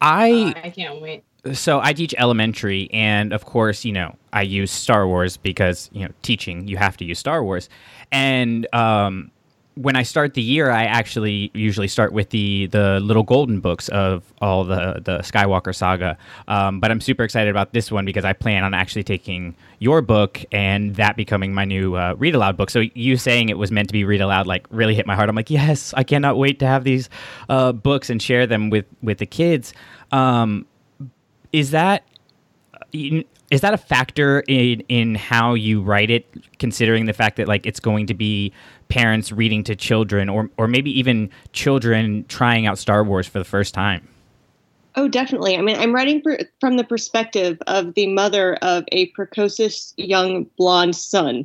I I can't wait. so I teach elementary, and of course, you know, I use Star Wars because you know, teaching you have to use Star Wars, and um, when I start the year, I actually usually start with the the little golden books of all the the Skywalker saga. Um, but I'm super excited about this one because I plan on actually taking your book and that becoming my new uh, read aloud book. So you saying it was meant to be read aloud like really hit my heart. I'm like, yes, I cannot wait to have these uh, books and share them with with the kids. Um, is that is that a factor in in how you write it considering the fact that like it's going to be parents reading to children or or maybe even children trying out Star Wars for the first time Oh, definitely. I mean, I'm writing for, from the perspective of the mother of a precocious young blonde son.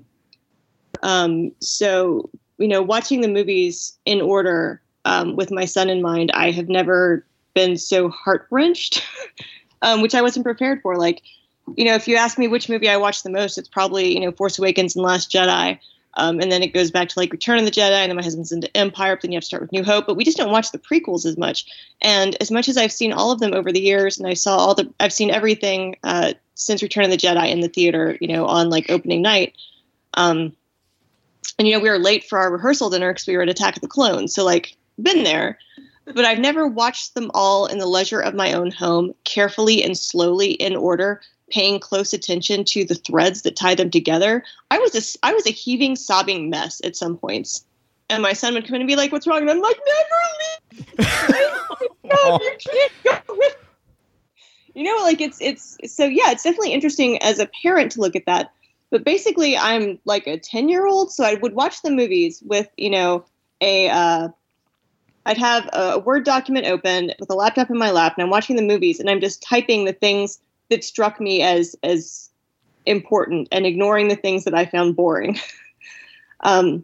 Um, so, you know, watching the movies in order um, with my son in mind, I have never been so heart wrenched, um, which I wasn't prepared for. Like, you know, if you ask me which movie I watched the most, it's probably, you know, Force Awakens and Last Jedi. Um, and then it goes back to like Return of the Jedi, and then my husband's into Empire, but then you have to start with New Hope. But we just don't watch the prequels as much. And as much as I've seen all of them over the years, and I saw all the, I've seen everything uh, since Return of the Jedi in the theater, you know, on like opening night. Um, and you know, we were late for our rehearsal dinner because we were at Attack of the Clones, so like been there. But I've never watched them all in the leisure of my own home, carefully and slowly in order, paying close attention to the threads that tie them together. I was a I was a heaving, sobbing mess at some points, and my son would come in and be like, "What's wrong?" And I'm like, "Never leave. no, you can't go with." You know, like it's it's so yeah, it's definitely interesting as a parent to look at that. But basically, I'm like a ten year old, so I would watch the movies with you know a. Uh, I'd have a Word document open with a laptop in my lap, and I'm watching the movies, and I'm just typing the things that struck me as as important and ignoring the things that I found boring. um,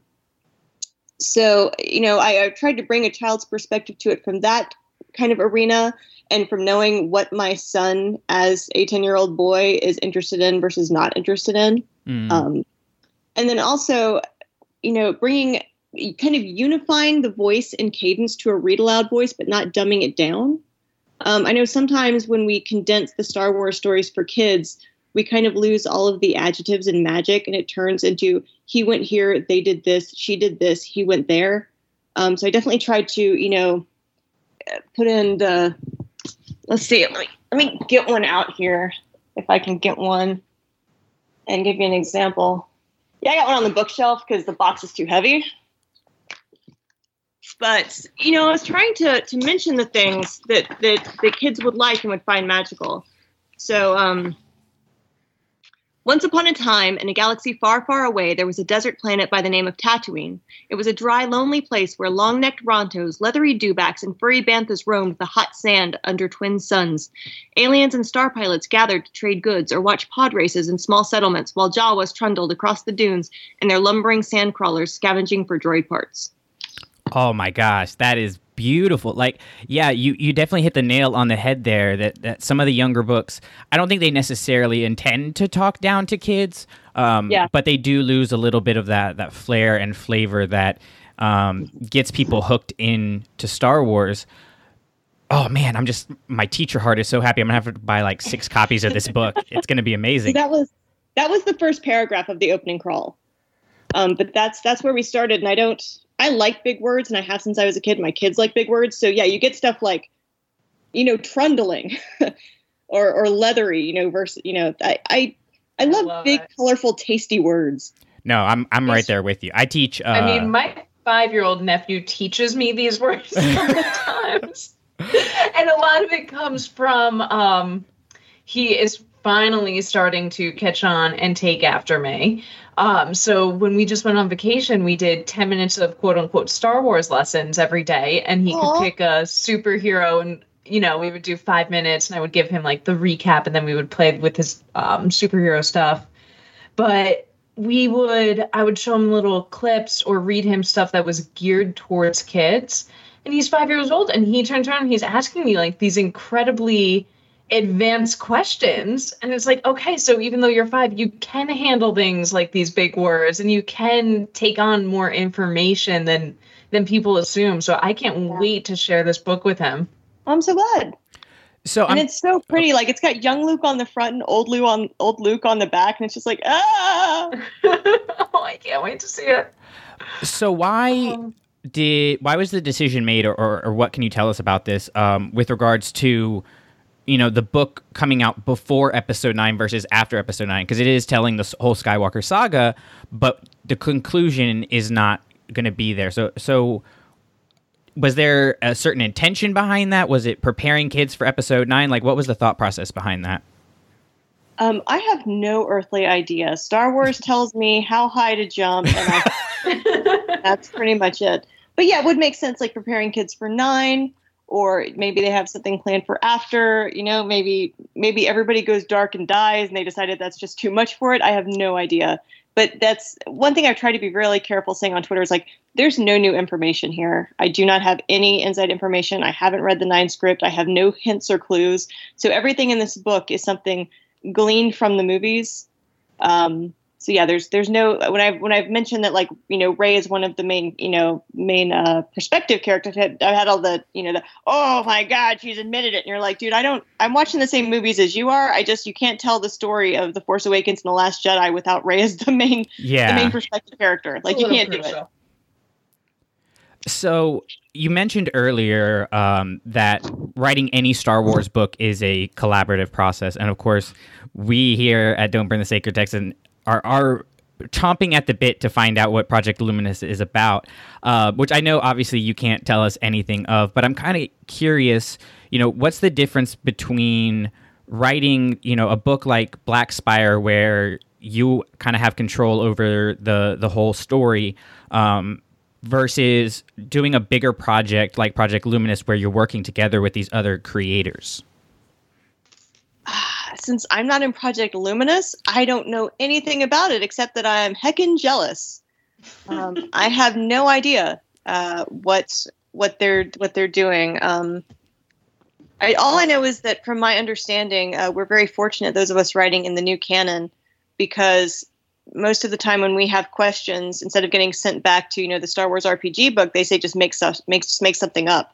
so you know, I, I tried to bring a child's perspective to it from that kind of arena, and from knowing what my son, as a ten year old boy, is interested in versus not interested in. Mm. Um, and then also, you know, bringing kind of unifying the voice and cadence to a read aloud voice, but not dumbing it down. Um, I know sometimes when we condense the Star Wars stories for kids, we kind of lose all of the adjectives and magic, and it turns into he went here, they did this, she did this, he went there. Um, so I definitely tried to, you know, put in the. Let's see. Let me let me get one out here if I can get one, and give you an example. Yeah, I got one on the bookshelf because the box is too heavy but you know, I was trying to to mention the things that that the kids would like and would find magical. So, um, once upon a time, in a galaxy far, far away, there was a desert planet by the name of Tatooine. It was a dry, lonely place where long-necked Rontos, leathery dewbacks, and furry banthas roamed the hot sand under twin suns. Aliens and star pilots gathered to trade goods or watch pod races in small settlements, while Jawas trundled across the dunes in their lumbering sand crawlers, scavenging for droid parts. Oh my gosh, that is beautiful. Like, yeah, you, you definitely hit the nail on the head there that, that some of the younger books, I don't think they necessarily intend to talk down to kids. Um, Yeah. but they do lose a little bit of that, that flair and flavor that um, gets people hooked in to Star Wars. Oh man, I'm just, my teacher heart is so happy. I'm gonna have to buy like six copies of this book. It's gonna be amazing. That was that was the first paragraph of the opening crawl. Um, but that's that's where we started, and I don't. I like big words, and I have since I was a kid. My kids like big words, so yeah, you get stuff like, you know, trundling, or or leathery, you know, versus you know, I I, I love, love big, it. colorful, tasty words. No, I'm I'm right there with you. I teach. Uh, I mean, my five year old nephew teaches me these words sometimes. and a lot of it comes from um, he is finally starting to catch on and take after me. Um, so when we just went on vacation, we did 10 minutes of quote unquote Star Wars lessons every day, and he Aw. could pick a superhero and you know, we would do five minutes and I would give him like the recap and then we would play with his um, superhero stuff. But we would, I would show him little clips or read him stuff that was geared towards kids. And he's five years old and he turns around and he's asking me like these incredibly advanced questions. And it's like okay so even though you're five you can handle things like these big words and you can take on more information than than people assume. So i can't yeah. wait to share this book with him. I'm so glad. So and I'm, it's so pretty. Like it's got young luke on the front and old luke on old luke on the back. And it's just like ah! Oh i can't wait to see it. So why um, did why was the decision made or, or, or what can you tell us about this um, with regards to you know the book coming out before episode 9 versus after episode 9 because it is telling the whole skywalker saga but the conclusion is not going to be there. So so was there a certain intention behind that? Was it preparing kids for episode 9 like what was the thought process behind that? Um, I have no earthly idea. Star Wars tells me how high to jump, and I, that's pretty much it. But yeah, it would make sense, like preparing kids for nine or maybe they have something planned for after you know maybe maybe everybody goes dark and dies and they decided that's just too much for it. I have no idea. But that's one thing i've tried to be really careful saying on twitter is like there's no new information here. I do not have any inside information. I haven't read the nine script. I have no hints or clues. So everything in this book is something gleaned from the movies. Um, so yeah, there's there's no when I when I've mentioned that like you know Rey is one of the main you know main uh, perspective characters. I've had all the you know the oh my god she's admitted it, and you're like, dude, I don't. I'm watching the same movies as you are. I just you can't tell the story of the Force Awakens and the Last Jedi without Rey as the main yeah. the main perspective character. Like you can't do it. So you mentioned earlier um, that writing any Star Wars book is a collaborative process, and of course, we here at Don't Burn the Sacred Text and are are chomping at the bit to find out what Project Luminous is about, uh, which I know obviously you can't tell us anything of, but I'm kind of curious. You know, what's the difference between writing, you know, a book like Black Spire where you kind of have control over the the whole story, um, versus doing a bigger project like Project Luminous where you're working together with these other creators? since I'm not in Project Luminous, I don't know anything about it except that I'm heckin' jealous. Um, I have no idea uh, what what they're what they're doing. Um, I, all I know is that, from my understanding, uh, we're very fortunate those of us writing in the new canon because most of the time when we have questions, instead of getting sent back to you know the Star Wars RPG book, they say just make stuff, make just make something up.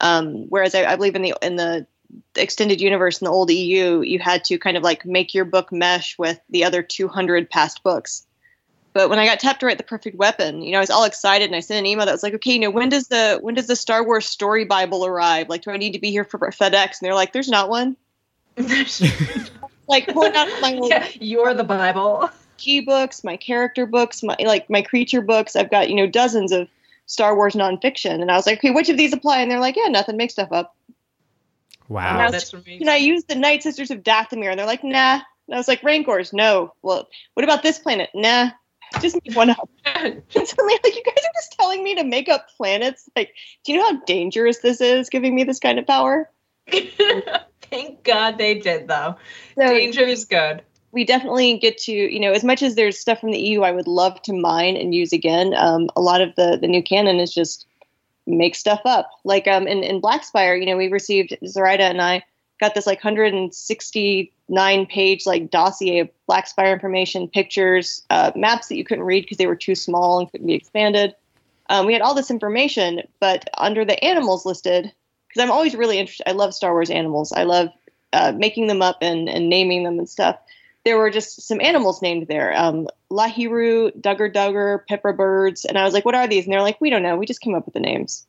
Um, whereas I, I, believe in the in the extended universe in the old EU, you had to kind of like make your book mesh with the other 200 past books. But when I got tapped to write the perfect weapon, you know, I was all excited and I sent an email that was like, okay, you know, when does the when does the Star Wars story Bible arrive? Like, do I need to be here for FedEx? And they're like, there's not one. like pulling out my yeah, you're the Bible. Key books, my character books, my like my creature books. I've got you know dozens of Star Wars nonfiction, and I was like, okay, which of these apply? And they're like, yeah, nothing. Make stuff up. Wow. And that's amazing. Can I use the Night Sisters of Dathomir? And they're like, nah. And I was like, Rancors, no. Well, what about this planet? Nah. Just make one up. and suddenly, like, you guys are just telling me to make up planets. Like, do you know how dangerous this is, giving me this kind of power? Thank God they did, though. So, Danger is good. We definitely get to, you know, as much as there's stuff from the EU I would love to mine and use again, um, a lot of the the new canon is just make stuff up. Like um, in, in Black Spire, you know, we received, Zoraida and I got this like 169 page like dossier of Black Spire information, pictures, uh, maps that you couldn't read because they were too small and couldn't be expanded. Um, we had all this information, but under the animals listed, because I'm always really interested, I love Star Wars animals. I love uh, making them up and, and naming them and stuff there were just some animals named there. Um, Lahiru, Dugger Dugger, Pepper Birds, and I was like, "What are these?" And they're like, "We don't know. We just came up with the names."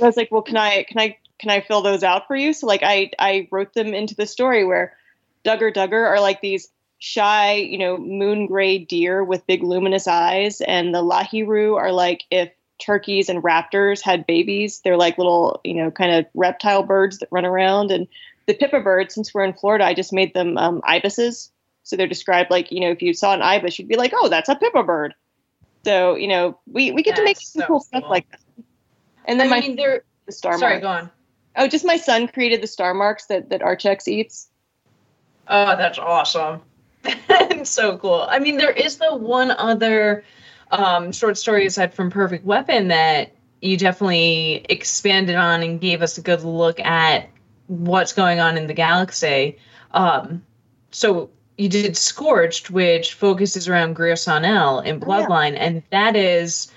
I was like, "Well, can I can I can I fill those out for you?" So like I I wrote them into the story where Dugger Dugger are like these shy, you know, moon gray deer with big luminous eyes, and the Lahiru are like if turkeys and raptors had babies. They're like little, you know, kind of reptile birds that run around. And the Pippa birds, since we're in Florida, I just made them um, ibises so they're described like, you know, if you saw an ibis, you'd be like, oh, that's a pippa bird. So, you know, we, we get that's to make some so cool, stuff like that. And then I my mean, they're, the star Sorry, mark. go on. Oh, just my son created the star marks that, that Archex eats. Oh, that's awesome. so cool. I mean, there is the one other um, short story aside from Perfect Weapon that you definitely expanded on and gave us a good look at what's going on in the galaxy. Um, so you did Scorched, which focuses around Greer Sonnel in Bloodline, and that is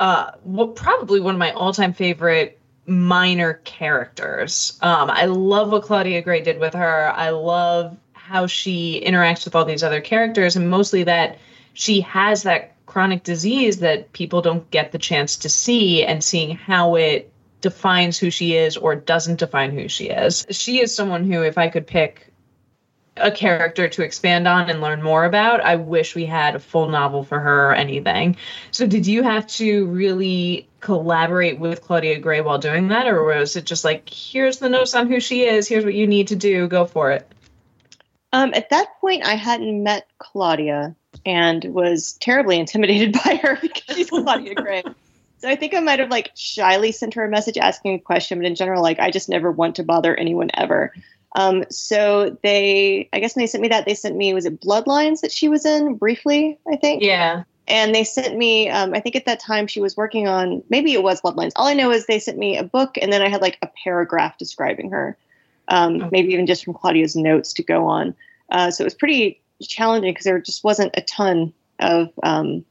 uh, what probably one of my all-time favorite minor characters. Um, I love what Claudia Gray did with her. I love how she interacts with all these other characters, and mostly that she has that chronic disease that people don't get the chance to see, and seeing how it defines who she is or doesn't define who she is. She is someone who, if I could pick a character to expand on and learn more about, I wish we had a full novel for her or anything. So, did you have to really collaborate with Claudia Gray while doing that, or was it just like, here's the notes on who she is, here's what you need to do, go for it? Um, at that point, I hadn't met Claudia and was terribly intimidated by her because she's Claudia Gray. So I think I might have like shyly sent her a message asking a question, but in general, like I just never want to bother anyone ever. Um, so they, I guess when they sent me that, they sent me, was it Bloodlines that she was in briefly, I think? Yeah. And they sent me, um, I think at that time she was working on, maybe it was Bloodlines. All I know is they sent me a book and then I had like a paragraph describing her, um, Okay. maybe even just from Claudia's notes to go on. Uh, so it was pretty challenging because there just wasn't a ton of, um,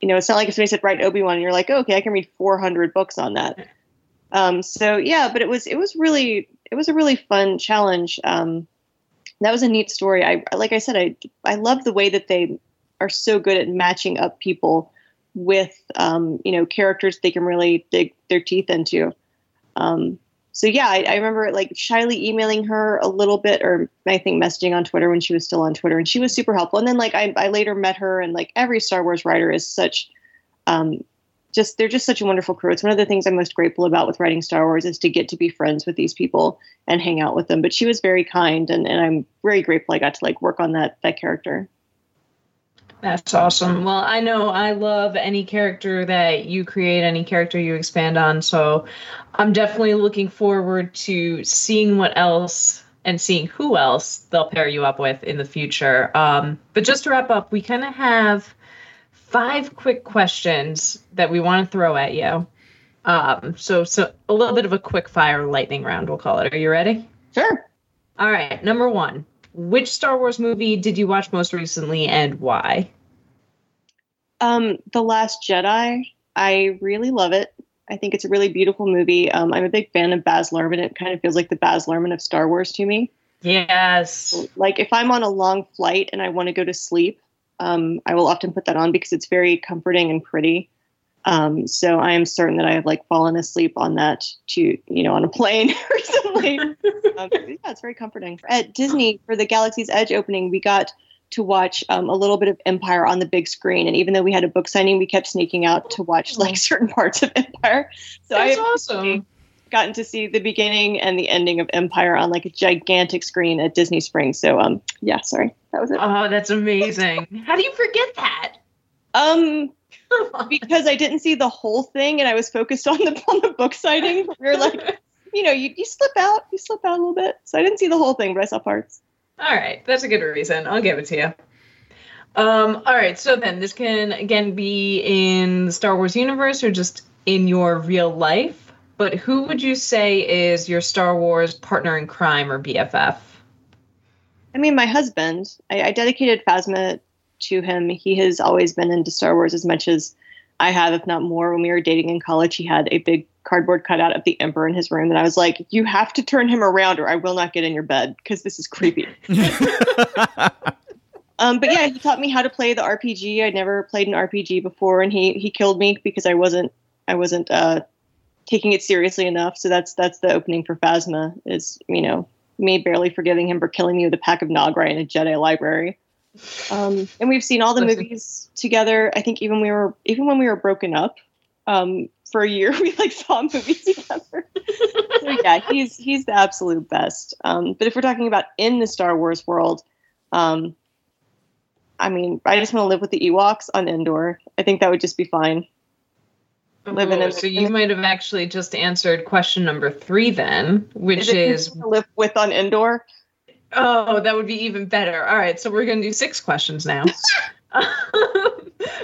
you know, it's not like if somebody said write Obi Wan and you're like, oh, okay, I can read 400 books on that. Um, so yeah, but it was it was really it was a really fun challenge. Um, that was a neat story. I like I said, I I love the way that they are so good at matching up people with um, you know characters they can really dig their teeth into. Um, so yeah, I, I remember like shyly emailing her a little bit, or I think messaging on Twitter when she was still on Twitter, and she was super helpful. And then like I, I later met her, and like every Star Wars writer is such, um, just they're just such a wonderful crew. It's one of the things I'm most grateful about with writing Star Wars is to get to be friends with these people and hang out with them. But she was very kind, and, and I'm very grateful I got to like work on that that character. That's awesome. Well, I know I love any character that you create, any character you expand on. So I'm definitely looking forward to seeing what else and seeing who else they'll pair you up with in the future. Um, but just to wrap up, we kind of have five quick questions that we want to throw at you. Um, so, so a little bit of a quick fire lightning round, we'll call it. Are you ready? Sure. All right. Number one, which Star Wars movie did you watch most recently and why? Um, The Last Jedi. I really love it. I think it's a really beautiful movie. Um, I'm a big fan of Baz Luhrmann. It kind of feels like the Baz Luhrmann of Star Wars to me. Yes. Like if I'm on a long flight and I want to go to sleep, um, I will often put that on because it's very comforting and pretty. Um, so I am certain that I have like fallen asleep on that to you know on a plane recently. um, yeah, it's very comforting. At Disney for the Galaxy's Edge opening, we got to watch um, a little bit of Empire on the big screen, and even though we had a book signing, we kept sneaking out to watch like certain parts of Empire. So I That's have awesome. gotten to see the beginning and the ending of Empire on like a gigantic screen at Disney Springs. So um, yeah, sorry, that was it. Oh, that's amazing. How do you forget that? Um, because I didn't see the whole thing and I was focused on the on the book signing. We were like, you know, you, you slip out, you slip out a little bit. So I didn't see the whole thing, but I saw parts. All right, that's a good reason. I'll give it to you. Um, all right, so then this can again be in the Star Wars universe or just in your real life. But who would you say is your Star Wars partner in crime or BFF? I mean, my husband, I, I dedicated Phasma to him. He has always been into Star Wars as much as I have, if not more. When we were dating in college, he had a big cardboard cutout of the Emperor in his room, and I was like, "You have to turn him around, or I will not get in your bed because this is creepy." Um, but yeah, he taught me how to play the RPG. I'd never played an RPG before, and he he killed me because I wasn't I wasn't uh, taking it seriously enough. So that's that's the opening for Phasma is you know me barely forgiving him for killing me with a pack of Nograi in a Jedi library. Um, and we've seen all the Listen. movies together. I think even we were even when we were broken up um, for a year, we like saw movies together. so yeah, he's he's the absolute best. Um, but if we're talking about in the Star Wars world, um, I mean, I just want to live with the Ewoks on Endor. I think that would just be fine. Living Ooh, in- so you might have actually just answered question number three then, which is to live with on Endor? Oh, that would be even better. All right, so we're going to do six questions now.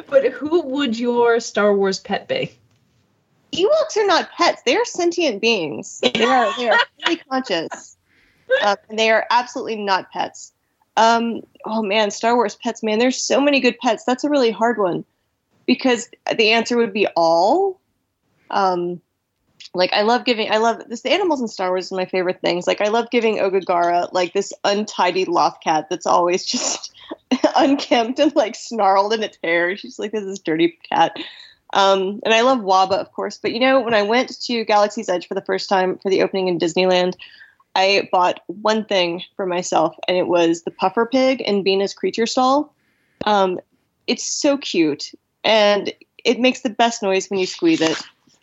but who would your Star Wars pet be? Ewoks are not pets; they are sentient beings. They are they are fully conscious. um, and they are absolutely not pets. Um, oh man, Star Wars pets, man, there's so many good pets. That's a really hard one because the answer would be all. Um, like I love giving, I love this. The animals in Star Wars are my favorite things. Like I love giving Oga Garra like this untidy loft cat that's always just unkempt and like snarled in its hair. She's like this is dirty cat. Um, and I love Waba, of course. But you know, when I went to Galaxy's Edge for the first time for the opening in Disneyland, I bought one thing for myself, and it was the puffer pig in Bina's creature stall. Um, it's so cute, and it makes the best noise when you squeeze it.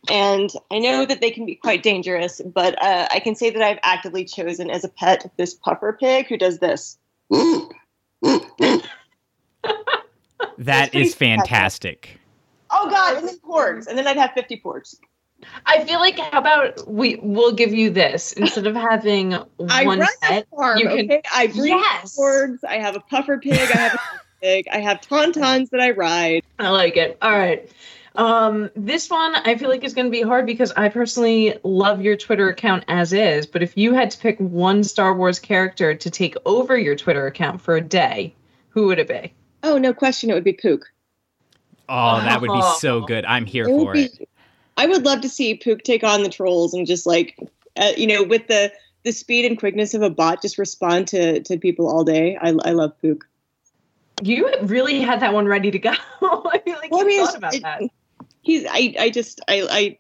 And I know that they can be quite dangerous, but uh, I can say that I've actively chosen as a pet this puffer pig who does this. That is fantastic. Oh God! And then porgs, and then I'd have fifty porgs. I feel like how about we we'll give you this instead of having I one run a pet. farm. you can okay? I breed Yes. porgs. I have a puffer pig. I have a pig. I have tauntauns that I ride. I like it. All right. Um, this one I feel like is going to be hard because I personally love your Twitter account as is. But if you had to pick one Star Wars character to take over your Twitter account for a day, who would it be? Oh, no question. It would be Pook. Oh, that would be so Oh. good. I'm here It for be. it. I would love to see Pook take on the trolls and just like, uh, you know, with the the speed and quickness of a bot, just respond to to people all day. I I love Pook. You really had that one ready to go. I feel like Well, I you mean, thought about it- that. He's. I. I just. I. I.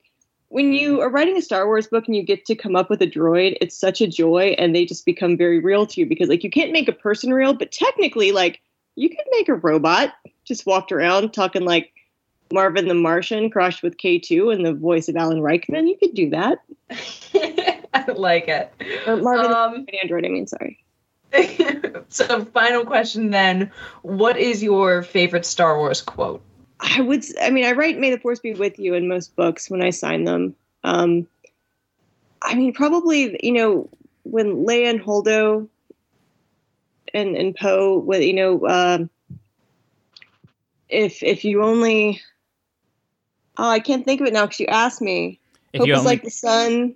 When you are writing a Star Wars book and you get to come up with a droid, it's such a joy, and they just become very real to you because, like, you can't make a person real, but technically, like, you could make a robot just walked around talking like Marvin the Martian crossed with K2 and the voice of Alan Rickman. You could do that. I like it. Or Marvin Um, the Android, I mean, sorry. so, final question then: What is your favorite Star Wars quote? I would. I mean, I write "May the Force be with you" in most books when I sign them. Um, I mean, probably you know when Leia and Holdo and and Poe, with you know, um if if you only, oh, I can't think of it now because you asked me. If Hope you is only, like the sun.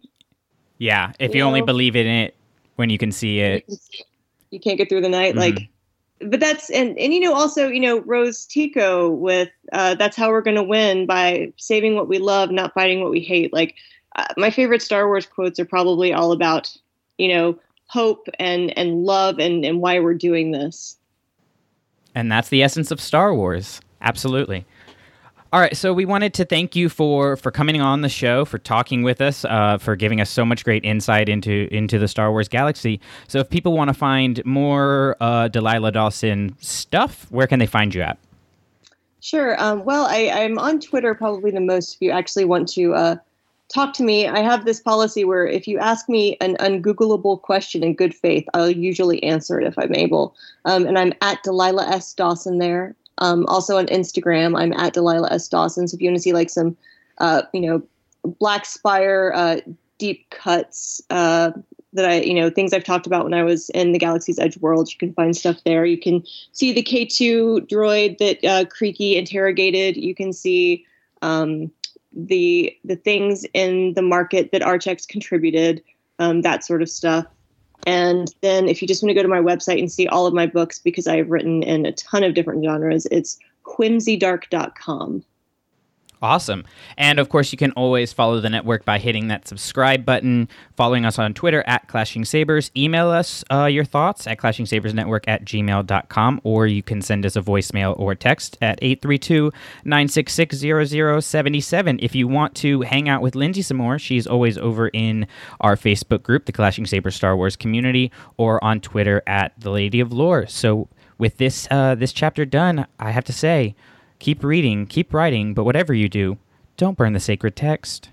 yeah, if you you only know. believe in it when you can see it. You can't get through the night, like. But that's and and you know also you know Rose Tico with uh, that's how we're gonna win by saving what we love, not fighting what we hate. Like uh, my favorite Star Wars quotes are probably all about you know hope and and love and and why we're doing this. And that's the essence of Star Wars. Absolutely. All right, so we wanted to thank you for for coming on the show, for talking with us, uh, for giving us so much great insight into into the Star Wars galaxy. So, if people want to find more uh, Delilah Dawson stuff, where can they find you at? Sure. Um, well, I, I'm on Twitter probably the most. If you actually want to uh, talk to me, I have this policy where if you ask me an ungoogleable question in good faith, I'll usually answer it if I'm able. Um, and I'm at Delilah S Dawson there. Um, also on Instagram, I'm at Delilah S Dawson. So if you want to see like some, uh, you know, Black Spire uh, deep cuts uh, that I, you know, things I've talked about when I was in the Galaxy's Edge world, you can find stuff there. You can see the K2 droid that uh, Creaky interrogated. You can see um, the the things in the market that Archex contributed, um, that sort of stuff. And then if you just want to go to my website and see all of my books, because I have written in a ton of different genres, it's whimsydark.com. Awesome. And of course, you can always follow the network by hitting that subscribe button, following us on Twitter at Clashing Sabers. Email us uh, your thoughts at clashingsabersnetwork at gmail.com, or you can send us a voicemail or text at 832 966 0077. If you want to hang out with Lindsay some more, she's always over in our Facebook group, the Clashing Sabers Star Wars community, or on Twitter at the Lady of Lore. So, with this uh, this chapter done, I have to say, Keep reading, keep writing, but whatever you do, don't burn the sacred text.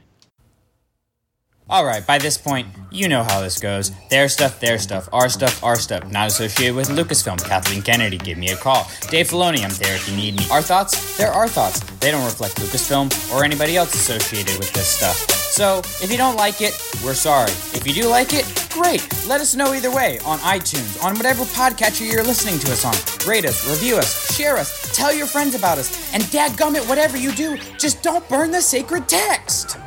Alright, by this point, you know how this goes. Their stuff, their stuff, our stuff, our stuff. Not associated with Lucasfilm. Kathleen Kennedy, give me a call. Dave Filoni, I'm there if you need me. Our thoughts, they're our thoughts. They don't reflect Lucasfilm or anybody else associated with this stuff. So, if you don't like it, we're sorry. If you do like it, great. Let us know either way on iTunes, on whatever podcatcher you're listening to us on. Rate us, review us, share us, tell your friends about us, and dadgummit, whatever you do, just don't burn the sacred text.